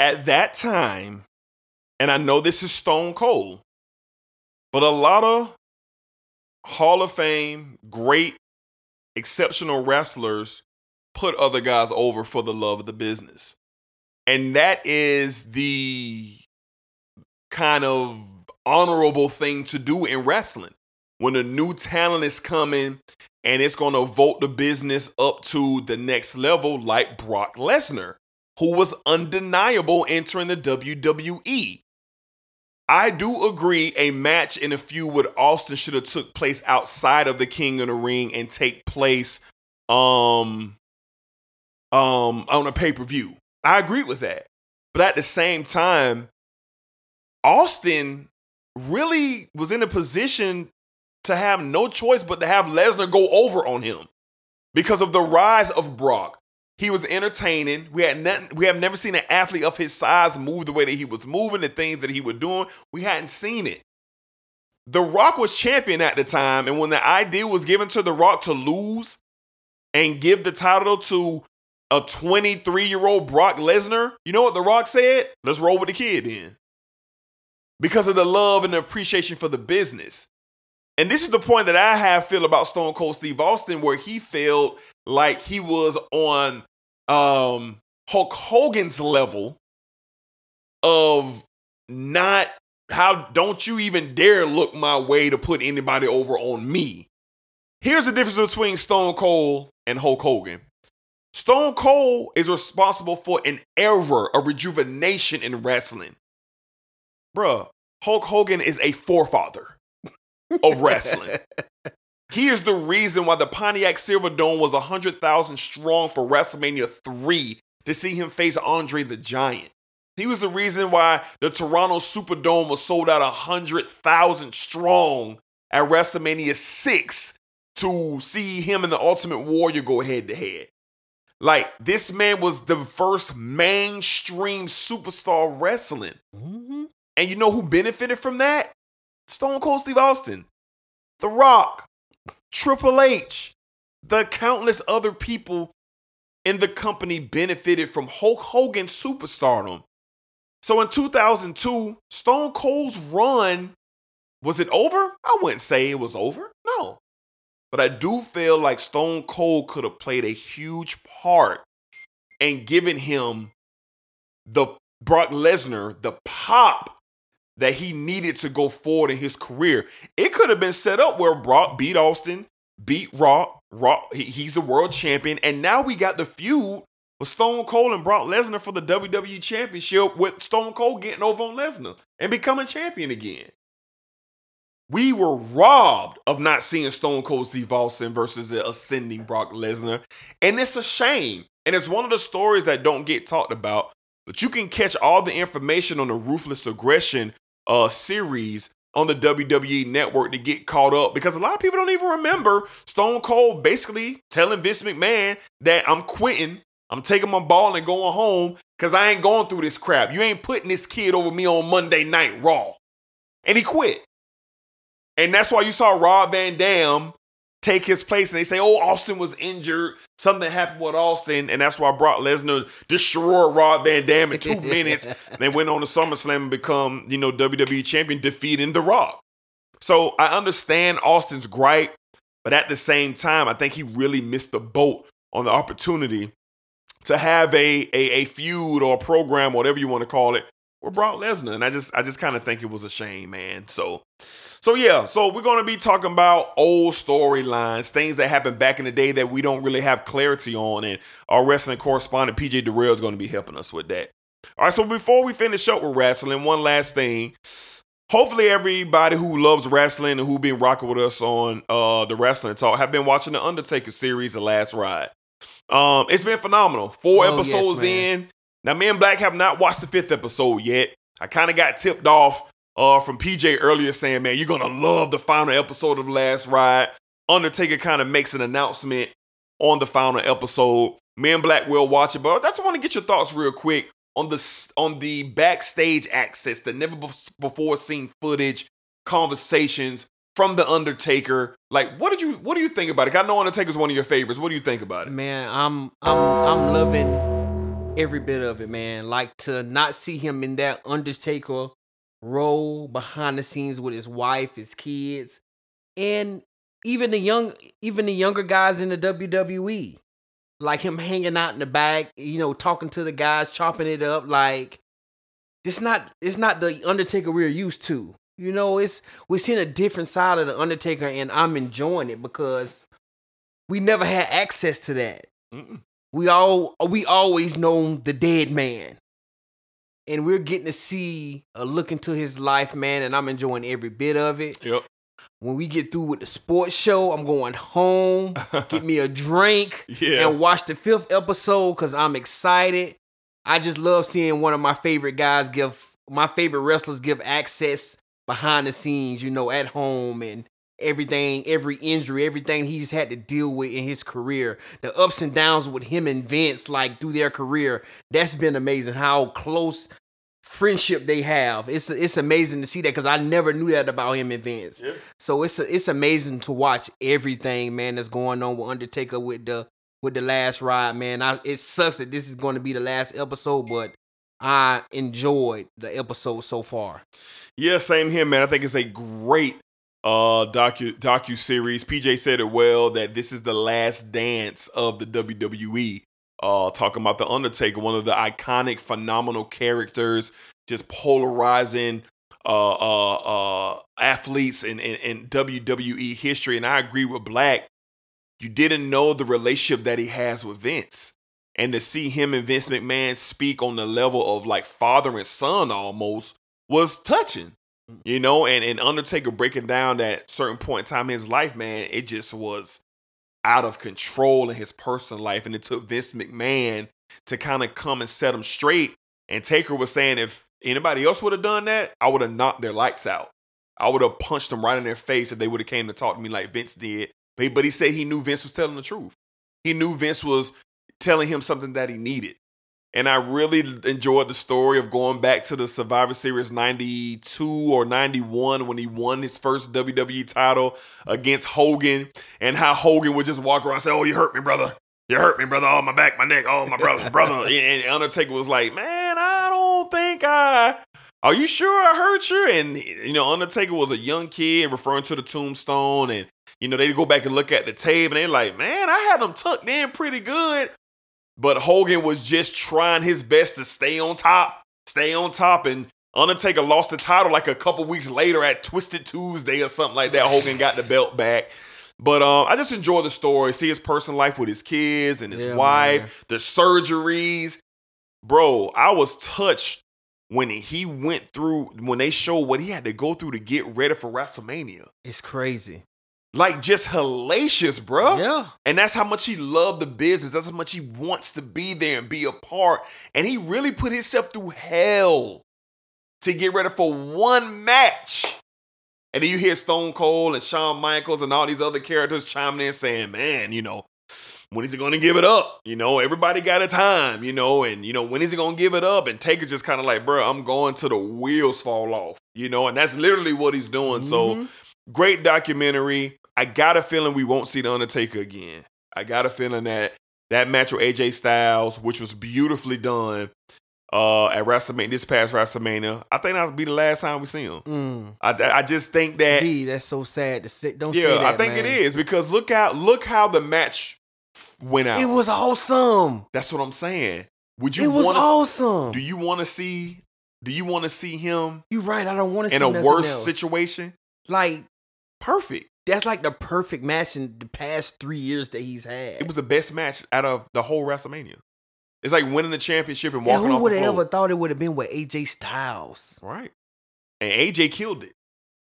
At that time, and I know this is Stone Cold, but a lot of Hall of Fame, great, exceptional wrestlers put other guys over for the love of the business. And that is the kind of honorable thing to do in wrestling. When a new talent is coming and it's going to vote the business up to the next level, like Brock Lesnar, who was undeniable entering the WWE. I do agree a match in a feud with Austin should have took place outside of the King of the Ring and take place um um on a pay-per-view. I agree with that. But at the same time, Austin really was in a position to have no choice but to have Lesnar go over on him because of the rise of Brock. He was entertaining. We had nothing, we have never seen an athlete of his size move the way that he was moving, the things that he was doing. We hadn't seen it. The Rock was champion at the time, and when the idea was given to The Rock to lose and give the title to a 23 year old Brock Lesnar, you know what The Rock said? Let's roll with the kid then. Because of the love and the appreciation for the business. And this is the point that I have feel about Stone Cold Steve Austin, where he felt like he was on um, Hulk Hogan's level of not how don't you even dare look my way to put anybody over on me. Here's the difference between Stone Cold and Hulk Hogan. Stone Cold is responsible for an era, a rejuvenation in wrestling. Bruh, Hulk Hogan is a forefather of wrestling. He is the reason why the Pontiac Silverdome was 100,000 strong for WrestleMania 3 to see him face Andre the Giant. He was the reason why the Toronto Superdome was sold out 100,000 strong at WrestleMania 6 to see him and the Ultimate Warrior go head to head. Like, this man was the first mainstream superstar wrestling. Mm-hmm. And you know who benefited from that? Stone Cold Steve Austin, The Rock, Triple H, the countless other people in the company benefited from Hulk Hogan's superstardom. So in 2002, Stone Cold's run was it over? I wouldn't say it was over. No. But I do feel like Stone Cold could have played a huge part and given him the Brock Lesnar, the pop that he needed to go forward in his career. It could have been set up where Brock beat Austin, beat Rock, Rock, he's the world champion, and now we got the feud with Stone Cold and Brock Lesnar for the WWE Championship with Stone Cold getting over on Lesnar and becoming champion again. We were robbed of not seeing Stone Cold Steve Austin versus the ascending Brock Lesnar. And it's a shame. And it's one of the stories that don't get talked about. But you can catch all the information on the Ruthless Aggression uh, series on the WWE network to get caught up because a lot of people don't even remember Stone Cold basically telling Vince McMahon that I'm quitting. I'm taking my ball and going home because I ain't going through this crap. You ain't putting this kid over me on Monday Night Raw. And he quit. And that's why you saw Rob Van Dam take his place. And they say, oh, Austin was injured. Something happened with Austin. And that's why Brock Lesnar destroyed Rob Van Dam in two minutes. And they went on to SummerSlam and become, you know, WWE champion, defeating The Rock. So I understand Austin's gripe. But at the same time, I think he really missed the boat on the opportunity to have a, a, a feud or a program, whatever you want to call it, with Brock Lesnar. And I just I just kind of think it was a shame, man. So so yeah, so we're gonna be talking about old storylines, things that happened back in the day that we don't really have clarity on, and our wrestling correspondent PJ Darrell is gonna be helping us with that. All right, so before we finish up with wrestling, one last thing. Hopefully, everybody who loves wrestling and who been rocking with us on uh, the wrestling talk have been watching the Undertaker series, The Last Ride. Um, it's been phenomenal. Four
Oh,
episodes
man.
in. Now, me and Black have not watched the fifth episode yet. I kind of got tipped off uh, from PJ earlier saying, man, you're going to love the final episode of Last Ride. Undertaker kind of makes an announcement on the final episode. Me and Black will watch it, but I just want to get your thoughts real quick on the on the backstage access, the never before seen footage, conversations from the Undertaker. Like, what did you what do you think about it? I know Undertaker's one of your favorites. What do you think about it?
Man, I'm I'm I'm loving every bit of it, man. Like to not see him in that Undertaker role behind the scenes with his wife, his kids, and even the young even the younger guys in the WWE. Like him hanging out in the back, you know, talking to the guys, chopping it up like it's not it's not the Undertaker we're used to. You know, it's we're seeing a different side of the Undertaker and I'm enjoying it because we never had access to that.
Mm-mm.
We all we always known the dead man. And we're getting to see a look into his life, man, and I'm enjoying every bit of it.
Yep.
When we get through with the sports show, I'm going home, get me a drink,
Yeah.
and watch the fifth episode because I'm excited. I just love seeing one of my favorite guys give my favorite wrestlers give access behind the scenes, you know, at home and everything, every injury, everything he's had to deal with in his career, the ups and downs with him and Vince, like through their career. That's been amazing how close friendship they have. It's it's amazing to see that because I never knew that about him and Vince. So it's it's amazing to watch everything, man, that's going on with Undertaker with the with the last ride, man. I, it sucks that this is going to be the last episode, but I enjoyed the episode so far.
Yeah, same here, man. I think it's a great uh docu docu series. PJ said it well that this is the last dance of the WWE. Uh talking about the Undertaker, one of the iconic, phenomenal characters, just polarizing uh, uh, uh, athletes in, in, in WWE history. And I agree with Black. You didn't know the relationship that he has with Vince. And to see him and Vince McMahon speak on the level of like father and son almost was touching. You know, and, and Undertaker breaking down that certain point in time in his life, man, it just was out of control in his personal life. And it took Vince McMahon to kind of come and set him straight. And Taker was saying if anybody else would have done that, I would have knocked their lights out. I would have punched them right in their face if they would have came to talk to me like Vince did. But he, but he said he knew Vince was telling the truth. He knew Vince was telling him something that he needed. And I really enjoyed the story of going back to the Survivor Series 92 or 91 when he won his first WWE title against Hogan and how Hogan would just walk around and say, Oh, you hurt me, brother. You hurt me, brother. Oh, my back, my neck. Oh, my brother, brother. And Undertaker was like, Man, I don't think I. Are you sure I hurt you? And, you know, Undertaker was a young kid referring to the tombstone. And, you know, they go back and look at the tape and they're like, Man, I had them tucked in pretty good. But Hogan was just trying his best to stay on top, stay on top. And Undertaker lost the title like a couple weeks later at Twisted Tuesday or something like that. Hogan got the belt back. But um, I just enjoy the story, see his personal life with his kids and his
Yeah,
wife,
man.
the surgeries. Bro, I was touched when he went through, when they showed what he had to go through to get ready for WrestleMania.
It's crazy.
Like just hellacious, bro.
Yeah.
And that's how much he loved the business. That's how much he wants to be there and be a part. And he really put himself through hell to get ready for one match. And then you hear Stone Cold and Shawn Michaels and all these other characters chiming in saying, man, you know, when is he going to give it up? You know, everybody got a time, you know, and, you know, when is he going to give it up? And Taker's just kind of like, bro, I'm going to the wheels fall off, you know, and that's literally what he's doing. So mm-hmm. great documentary. I got a feeling we won't see The Undertaker again. I got a feeling that that match with AJ Styles, which was beautifully done uh, at WrestleMania, this past WrestleMania, I think that'll be the last time we see him.
Mm.
I, I just think that
Gee, that's so sad to say. Don't
yeah,
that.
I think
man.
it is because look out, look how the match went out.
It was awesome.
That's what I'm saying. Would you?
It was
wanna,
awesome.
Do you want to see? Do you want to see him
You right. I don't want to
in a worse
else.
situation?
Like
Perfect.
That's like the perfect match in the past three years that he's had.
It was the best match out of the whole WrestleMania. It's like winning the championship and
Yeah,
walking
who would have ever thought it would have been with AJ Styles?
Right. And AJ killed it.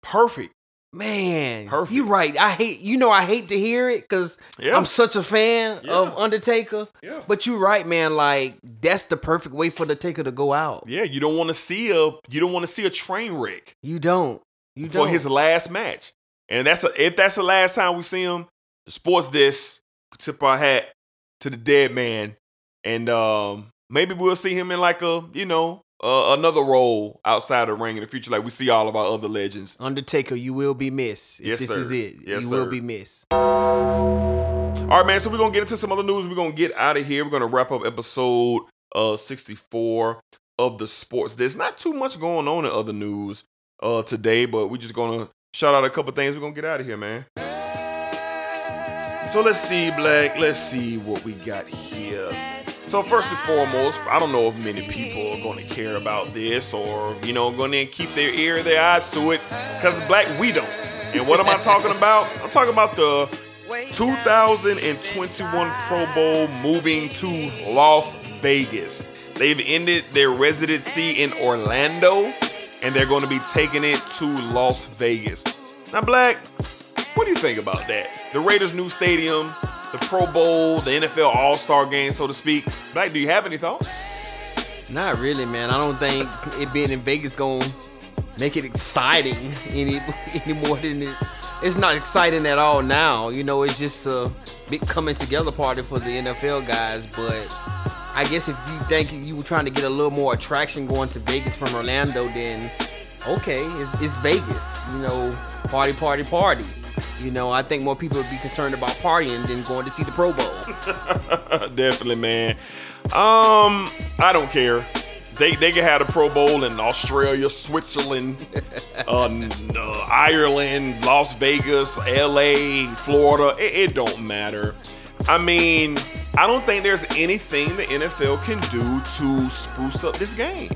Perfect.
Man,
Perfect.
you're right. I hate you know I hate to hear it because
Yeah.
I'm such a fan
Yeah.
of Undertaker.
Yeah.
But you're right, man. Like that's the perfect way for the Taker to go out.
Yeah, you don't want to see a you don't want to see a train wreck
You don't. You
for
don't.
his last match. And that's a, if that's the last time we see him, the sports this tip our hat to the dead man, and um, maybe we'll see him in like a you know uh, another role outside the ring in the future, like we see all of our other legends.
Undertaker, you will be missed. If
Yes,
this
sir.
is it.
Yes,
you will be missed.
All right, man. So we're gonna get into some other news. We're gonna get out of here. We're gonna wrap up episode uh 64 of the sports. There's not too much going on in other news uh today, but we're just gonna shout out a couple things. We're gonna get out of here, man. So let's see, Black. Let's see what we got here. So first and foremost, I don't know if many people are going to care about this or you know going to keep their ear, their eyes to it, because Black we don't. And what am I talking about? I'm talking about the 2021 Pro Bowl moving to Las Vegas. They've ended their residency in Orlando and they're going to be taking it to Las Vegas. Now, Black, what do you think about that? The Raiders' new stadium, the Pro Bowl, the NFL All Star game, so to speak. Black, do you have any thoughts?
Not really, man. I don't think it being in Vegas gonna make it exciting any any more than it. It's not exciting at all now. You know, it's just a big coming together party for the NFL guys. But I guess if you think you were trying to get a little more attraction going to Vegas from Orlando, then okay, it's, it's Vegas. You know, party, party, party. You know, I think more people would be concerned about partying than going to see the Pro Bowl.
Definitely, man. Um, I don't care. They they can have the Pro Bowl in Australia, Switzerland, uh, uh, Ireland, Las Vegas, L.A., Florida. It, it don't matter. I mean, I don't think there's anything the NFL can do to spruce up this game.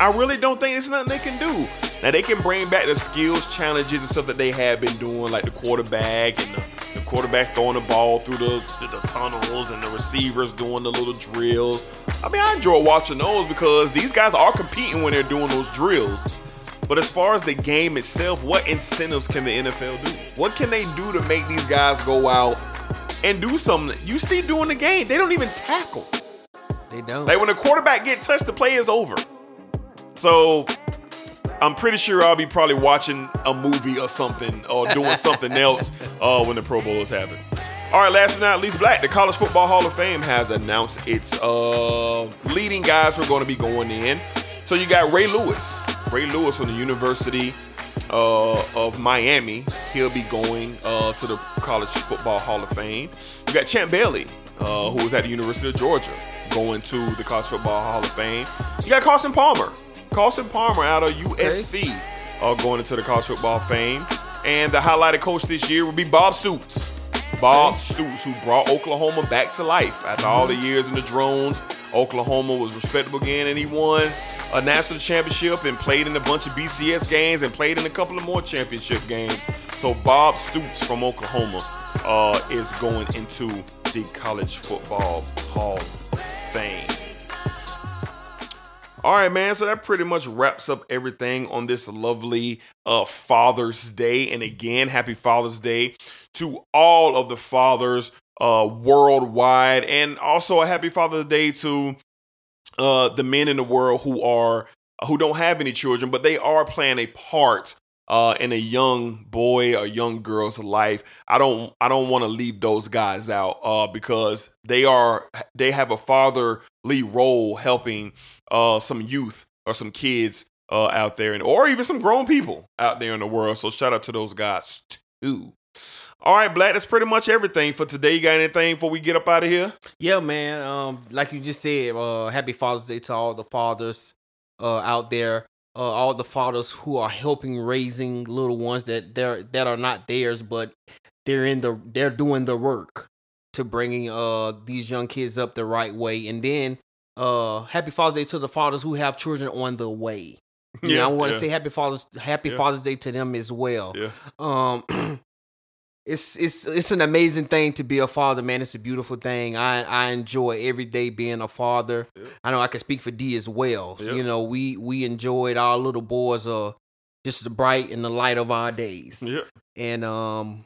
I really don't think there's nothing they can do. Now they can bring back the skills challenges and stuff that they have been doing, like the quarterback and the, the quarterback throwing the ball through the, the, the tunnels and the receivers doing the little drills. I mean, I enjoy watching those because these guys are competing when they're doing those drills. But as far as the game itself, what incentives can the NFL do? What can they do to make these guys go out and do something? You see, during the game, they don't even tackle.
They don't.
Like when the quarterback get touched, the play is over. So I'm pretty sure I'll be probably watching a movie or something or doing something else uh, when the Pro Bowls happen. All right, last but not least, Black, the College Football Hall of Fame has announced its uh, leading guys who are going to be going in. So you got Ray Lewis, Ray Lewis from the University uh, of Miami. He'll be going uh, to the College Football Hall of Fame. You got Champ Bailey, uh, who was at the University of Georgia, going to the College Football Hall of Fame. You got Carson Palmer, Carson Palmer out of USC, uh, going into the College Football Fame. And the highlighted coach this year will be Bob Stoops. Bob Stoops, who brought Oklahoma back to life after all the years in the drones. Oklahoma was respectable again, and he won a national championship and played in a bunch of BCS games and played in a couple of more championship games. So Bob Stoops from Oklahoma uh, is going into the College Football Hall of Fame. All right, man. So that pretty much wraps up everything on this lovely uh, Father's Day. And again, happy Father's Day to all of the fathers uh, worldwide, and also a happy Father's Day to uh, the men in the world who are who don't have any children, but they are playing a part uh, in a young boy or young girl's life. I don't I don't want to leave those guys out uh, because they are they have a fatherly role helping uh, some youth or some kids uh, out there and or even some grown people out there in the world. So shout out to those guys too. All right, Black, that's pretty much everything for today. You got anything before we get up out of here?
Yeah, man. Um, like you just said, uh, happy Father's Day to all the fathers uh out there. Uh, all the fathers who are helping raising little ones that they're that are not theirs, but they're in the they're doing the work to bringing uh these young kids up the right way. And then uh happy Father's Day to the fathers who have children on the way. You
Yeah,
know, I want to
yeah.
say happy Father's Happy
Yeah.
Father's Day to them as well.
Yeah.
Um, it's it's it's an amazing thing to be a father, man. It's a beautiful thing. I I enjoy every day being a father. I know I can speak for D as well.
Yeah.
You know, we we enjoyed our little boys are just the bright and the light of our days.
Yeah.
And um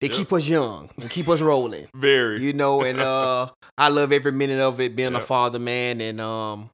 they
Yeah.
keep us young and keep us rolling.
Very.
You know, and uh I love every minute of it being a father, man, and um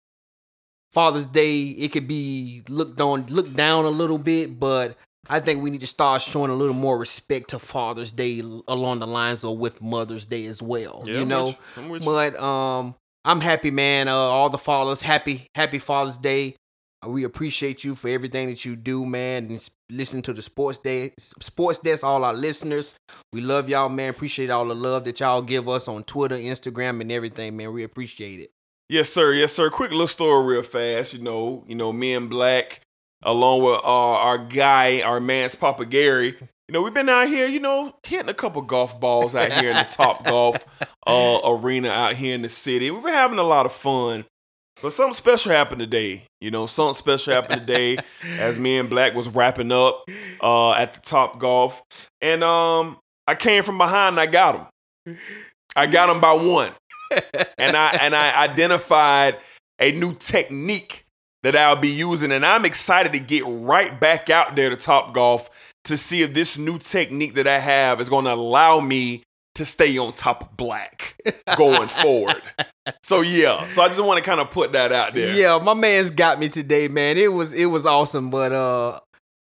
Father's Day, it could be looked on looked down a little bit, but I think we need to start showing a little more respect to Father's Day along the lines of with Mother's Day as well.
Yeah,
you
I'm
know,
with you. I'm with you.
but um, I'm happy, man. Uh, all the fathers, happy, happy Father's Day. Uh, We appreciate you for everything that you do, man. And listen to the sports day, sports desk. All our listeners, we love y'all, man. Appreciate all the love that y'all give us on Twitter, Instagram, and everything, man. We appreciate it.
Yes, sir. Yes, sir. Quick little story, real fast. You know, you know, me and Black, along with uh, our guy, our man's Papa Gary. You know, we've been out here, you know, hitting a couple golf balls out here in the Top Golf uh, arena out here in the city. We've been having a lot of fun. But something special happened today. You know, something special happened today as me and Black was wrapping up uh, at the Top Golf, and um, I came from behind and I got him. I got him by one and I and I identified a new technique that I'll be using, and I'm excited to get right back out there to Top Golf to see if this new technique that I have is going to allow me to stay on top of black going forward. So yeah, so I just want to kind of put that out there.
Yeah, my man's got me today, man. It was it was awesome, but uh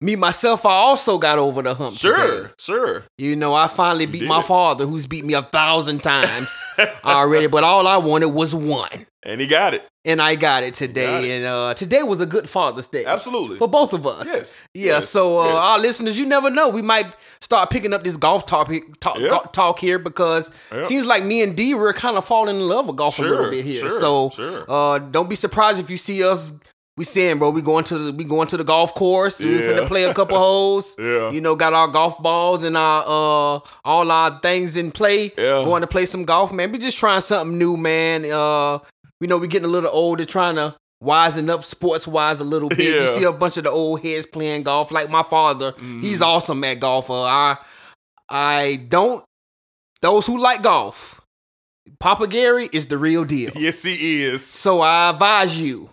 me myself, I also got over the hump.
Sure,
today.
sure.
You know, I finally beat my
it.
father, who's beat me a thousand times already. But all I wanted was one,
And he got it.
and I got it today.
Got it.
And uh today was a good Father's Day.
Absolutely.
For both of us.
Yes,
Yeah.
yes,
so uh,
yes.
our listeners, you never know. We might start picking up this golf topic talk, go- talk here because
Yeah.
seems like me and D were kind of falling in love with golf a little bit here.
sure,
so
sure.
uh, don't be surprised if you see us. We saying, bro, we going to the we going to the golf course. We
Yeah.
finna play a couple holes.
Yeah.
You know, got our golf balls and our uh all our things in play.
Yeah.
Going to play some golf, man. We just trying something new, man. Uh, we know we're getting a little older, trying to wisen up sports wise a little bit. You see a bunch of the old heads playing golf, like my father. He's
Mm-hmm.
awesome at golf. Uh, I I don't. Those who like golf, Papa Gary is the real deal.
Yes, he is.
So I advise you,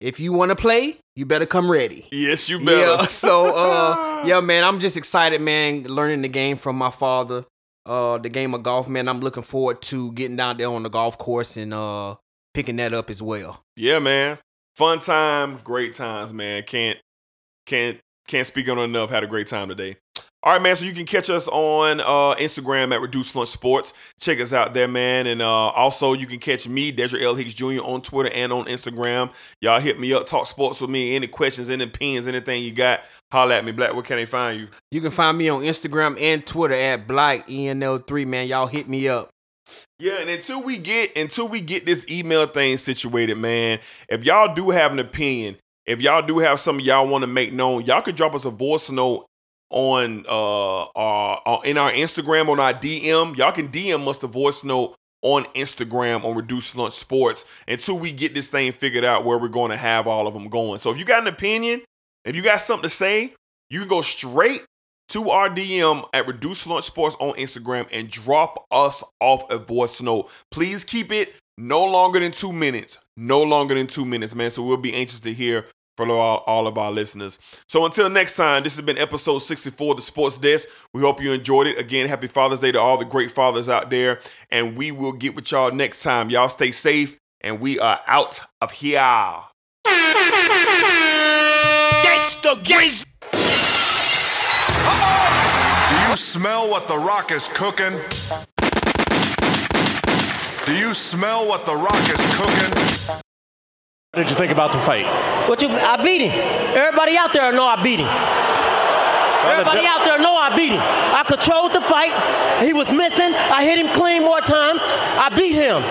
if you want to play, you better come ready.
Yes, you better.
Yeah. So uh yeah, man, I'm just excited, man, learning the game from my father. Uh the game of golf, man. I'm looking forward to getting down there on the golf course and uh picking that up as well.
Yeah, man. Fun time, great times, man. Can't can't can't speak on enough. Had a great time today. All right, man. So you can catch us on uh, Instagram at Reduced Lunch Sports. Check us out there, man. And uh, also, you can catch me, Dedrick L. Hicks Jr. on Twitter and on Instagram. Y'all hit me up, talk sports with me. Any questions, any opinions, anything you got, holla at me. Black, where can they find you?
You can find me on Instagram and Twitter at Black ENL3, man. Y'all hit me up.
Yeah, and until we get until we get this email thing situated, man, if y'all do have an opinion, if y'all do have something y'all want to make known, y'all could drop us a voice note on uh, uh uh, in our Instagram on our DM. Y'all can DM us the voice note on Instagram on Reduced Lunch Sports until we get this thing figured out where we're going to have all of them going. So if you got an opinion, if you got something to say, you can go straight to our DM at Reduced Lunch Sports on Instagram and drop us off a voice note. Please keep it no longer than two minutes. No longer than two minutes, man. So we'll be anxious to hear from all, all of our listeners. So until next time, this has been episode 64 of the Sports Desk. We hope you enjoyed it. Again, happy Father's Day to all the great fathers out there. And we will get with y'all next time. Y'all stay safe, and we are out of here.
Gangsta Grizz. You smell what the rock is cooking? Do you smell what the rock is cooking?
What did you think about the fight?
What you? I beat him. Everybody out there know I beat him. Everybody
ju-
out there know I beat him. I controlled the fight. He was missing. I hit him clean more times. I beat him.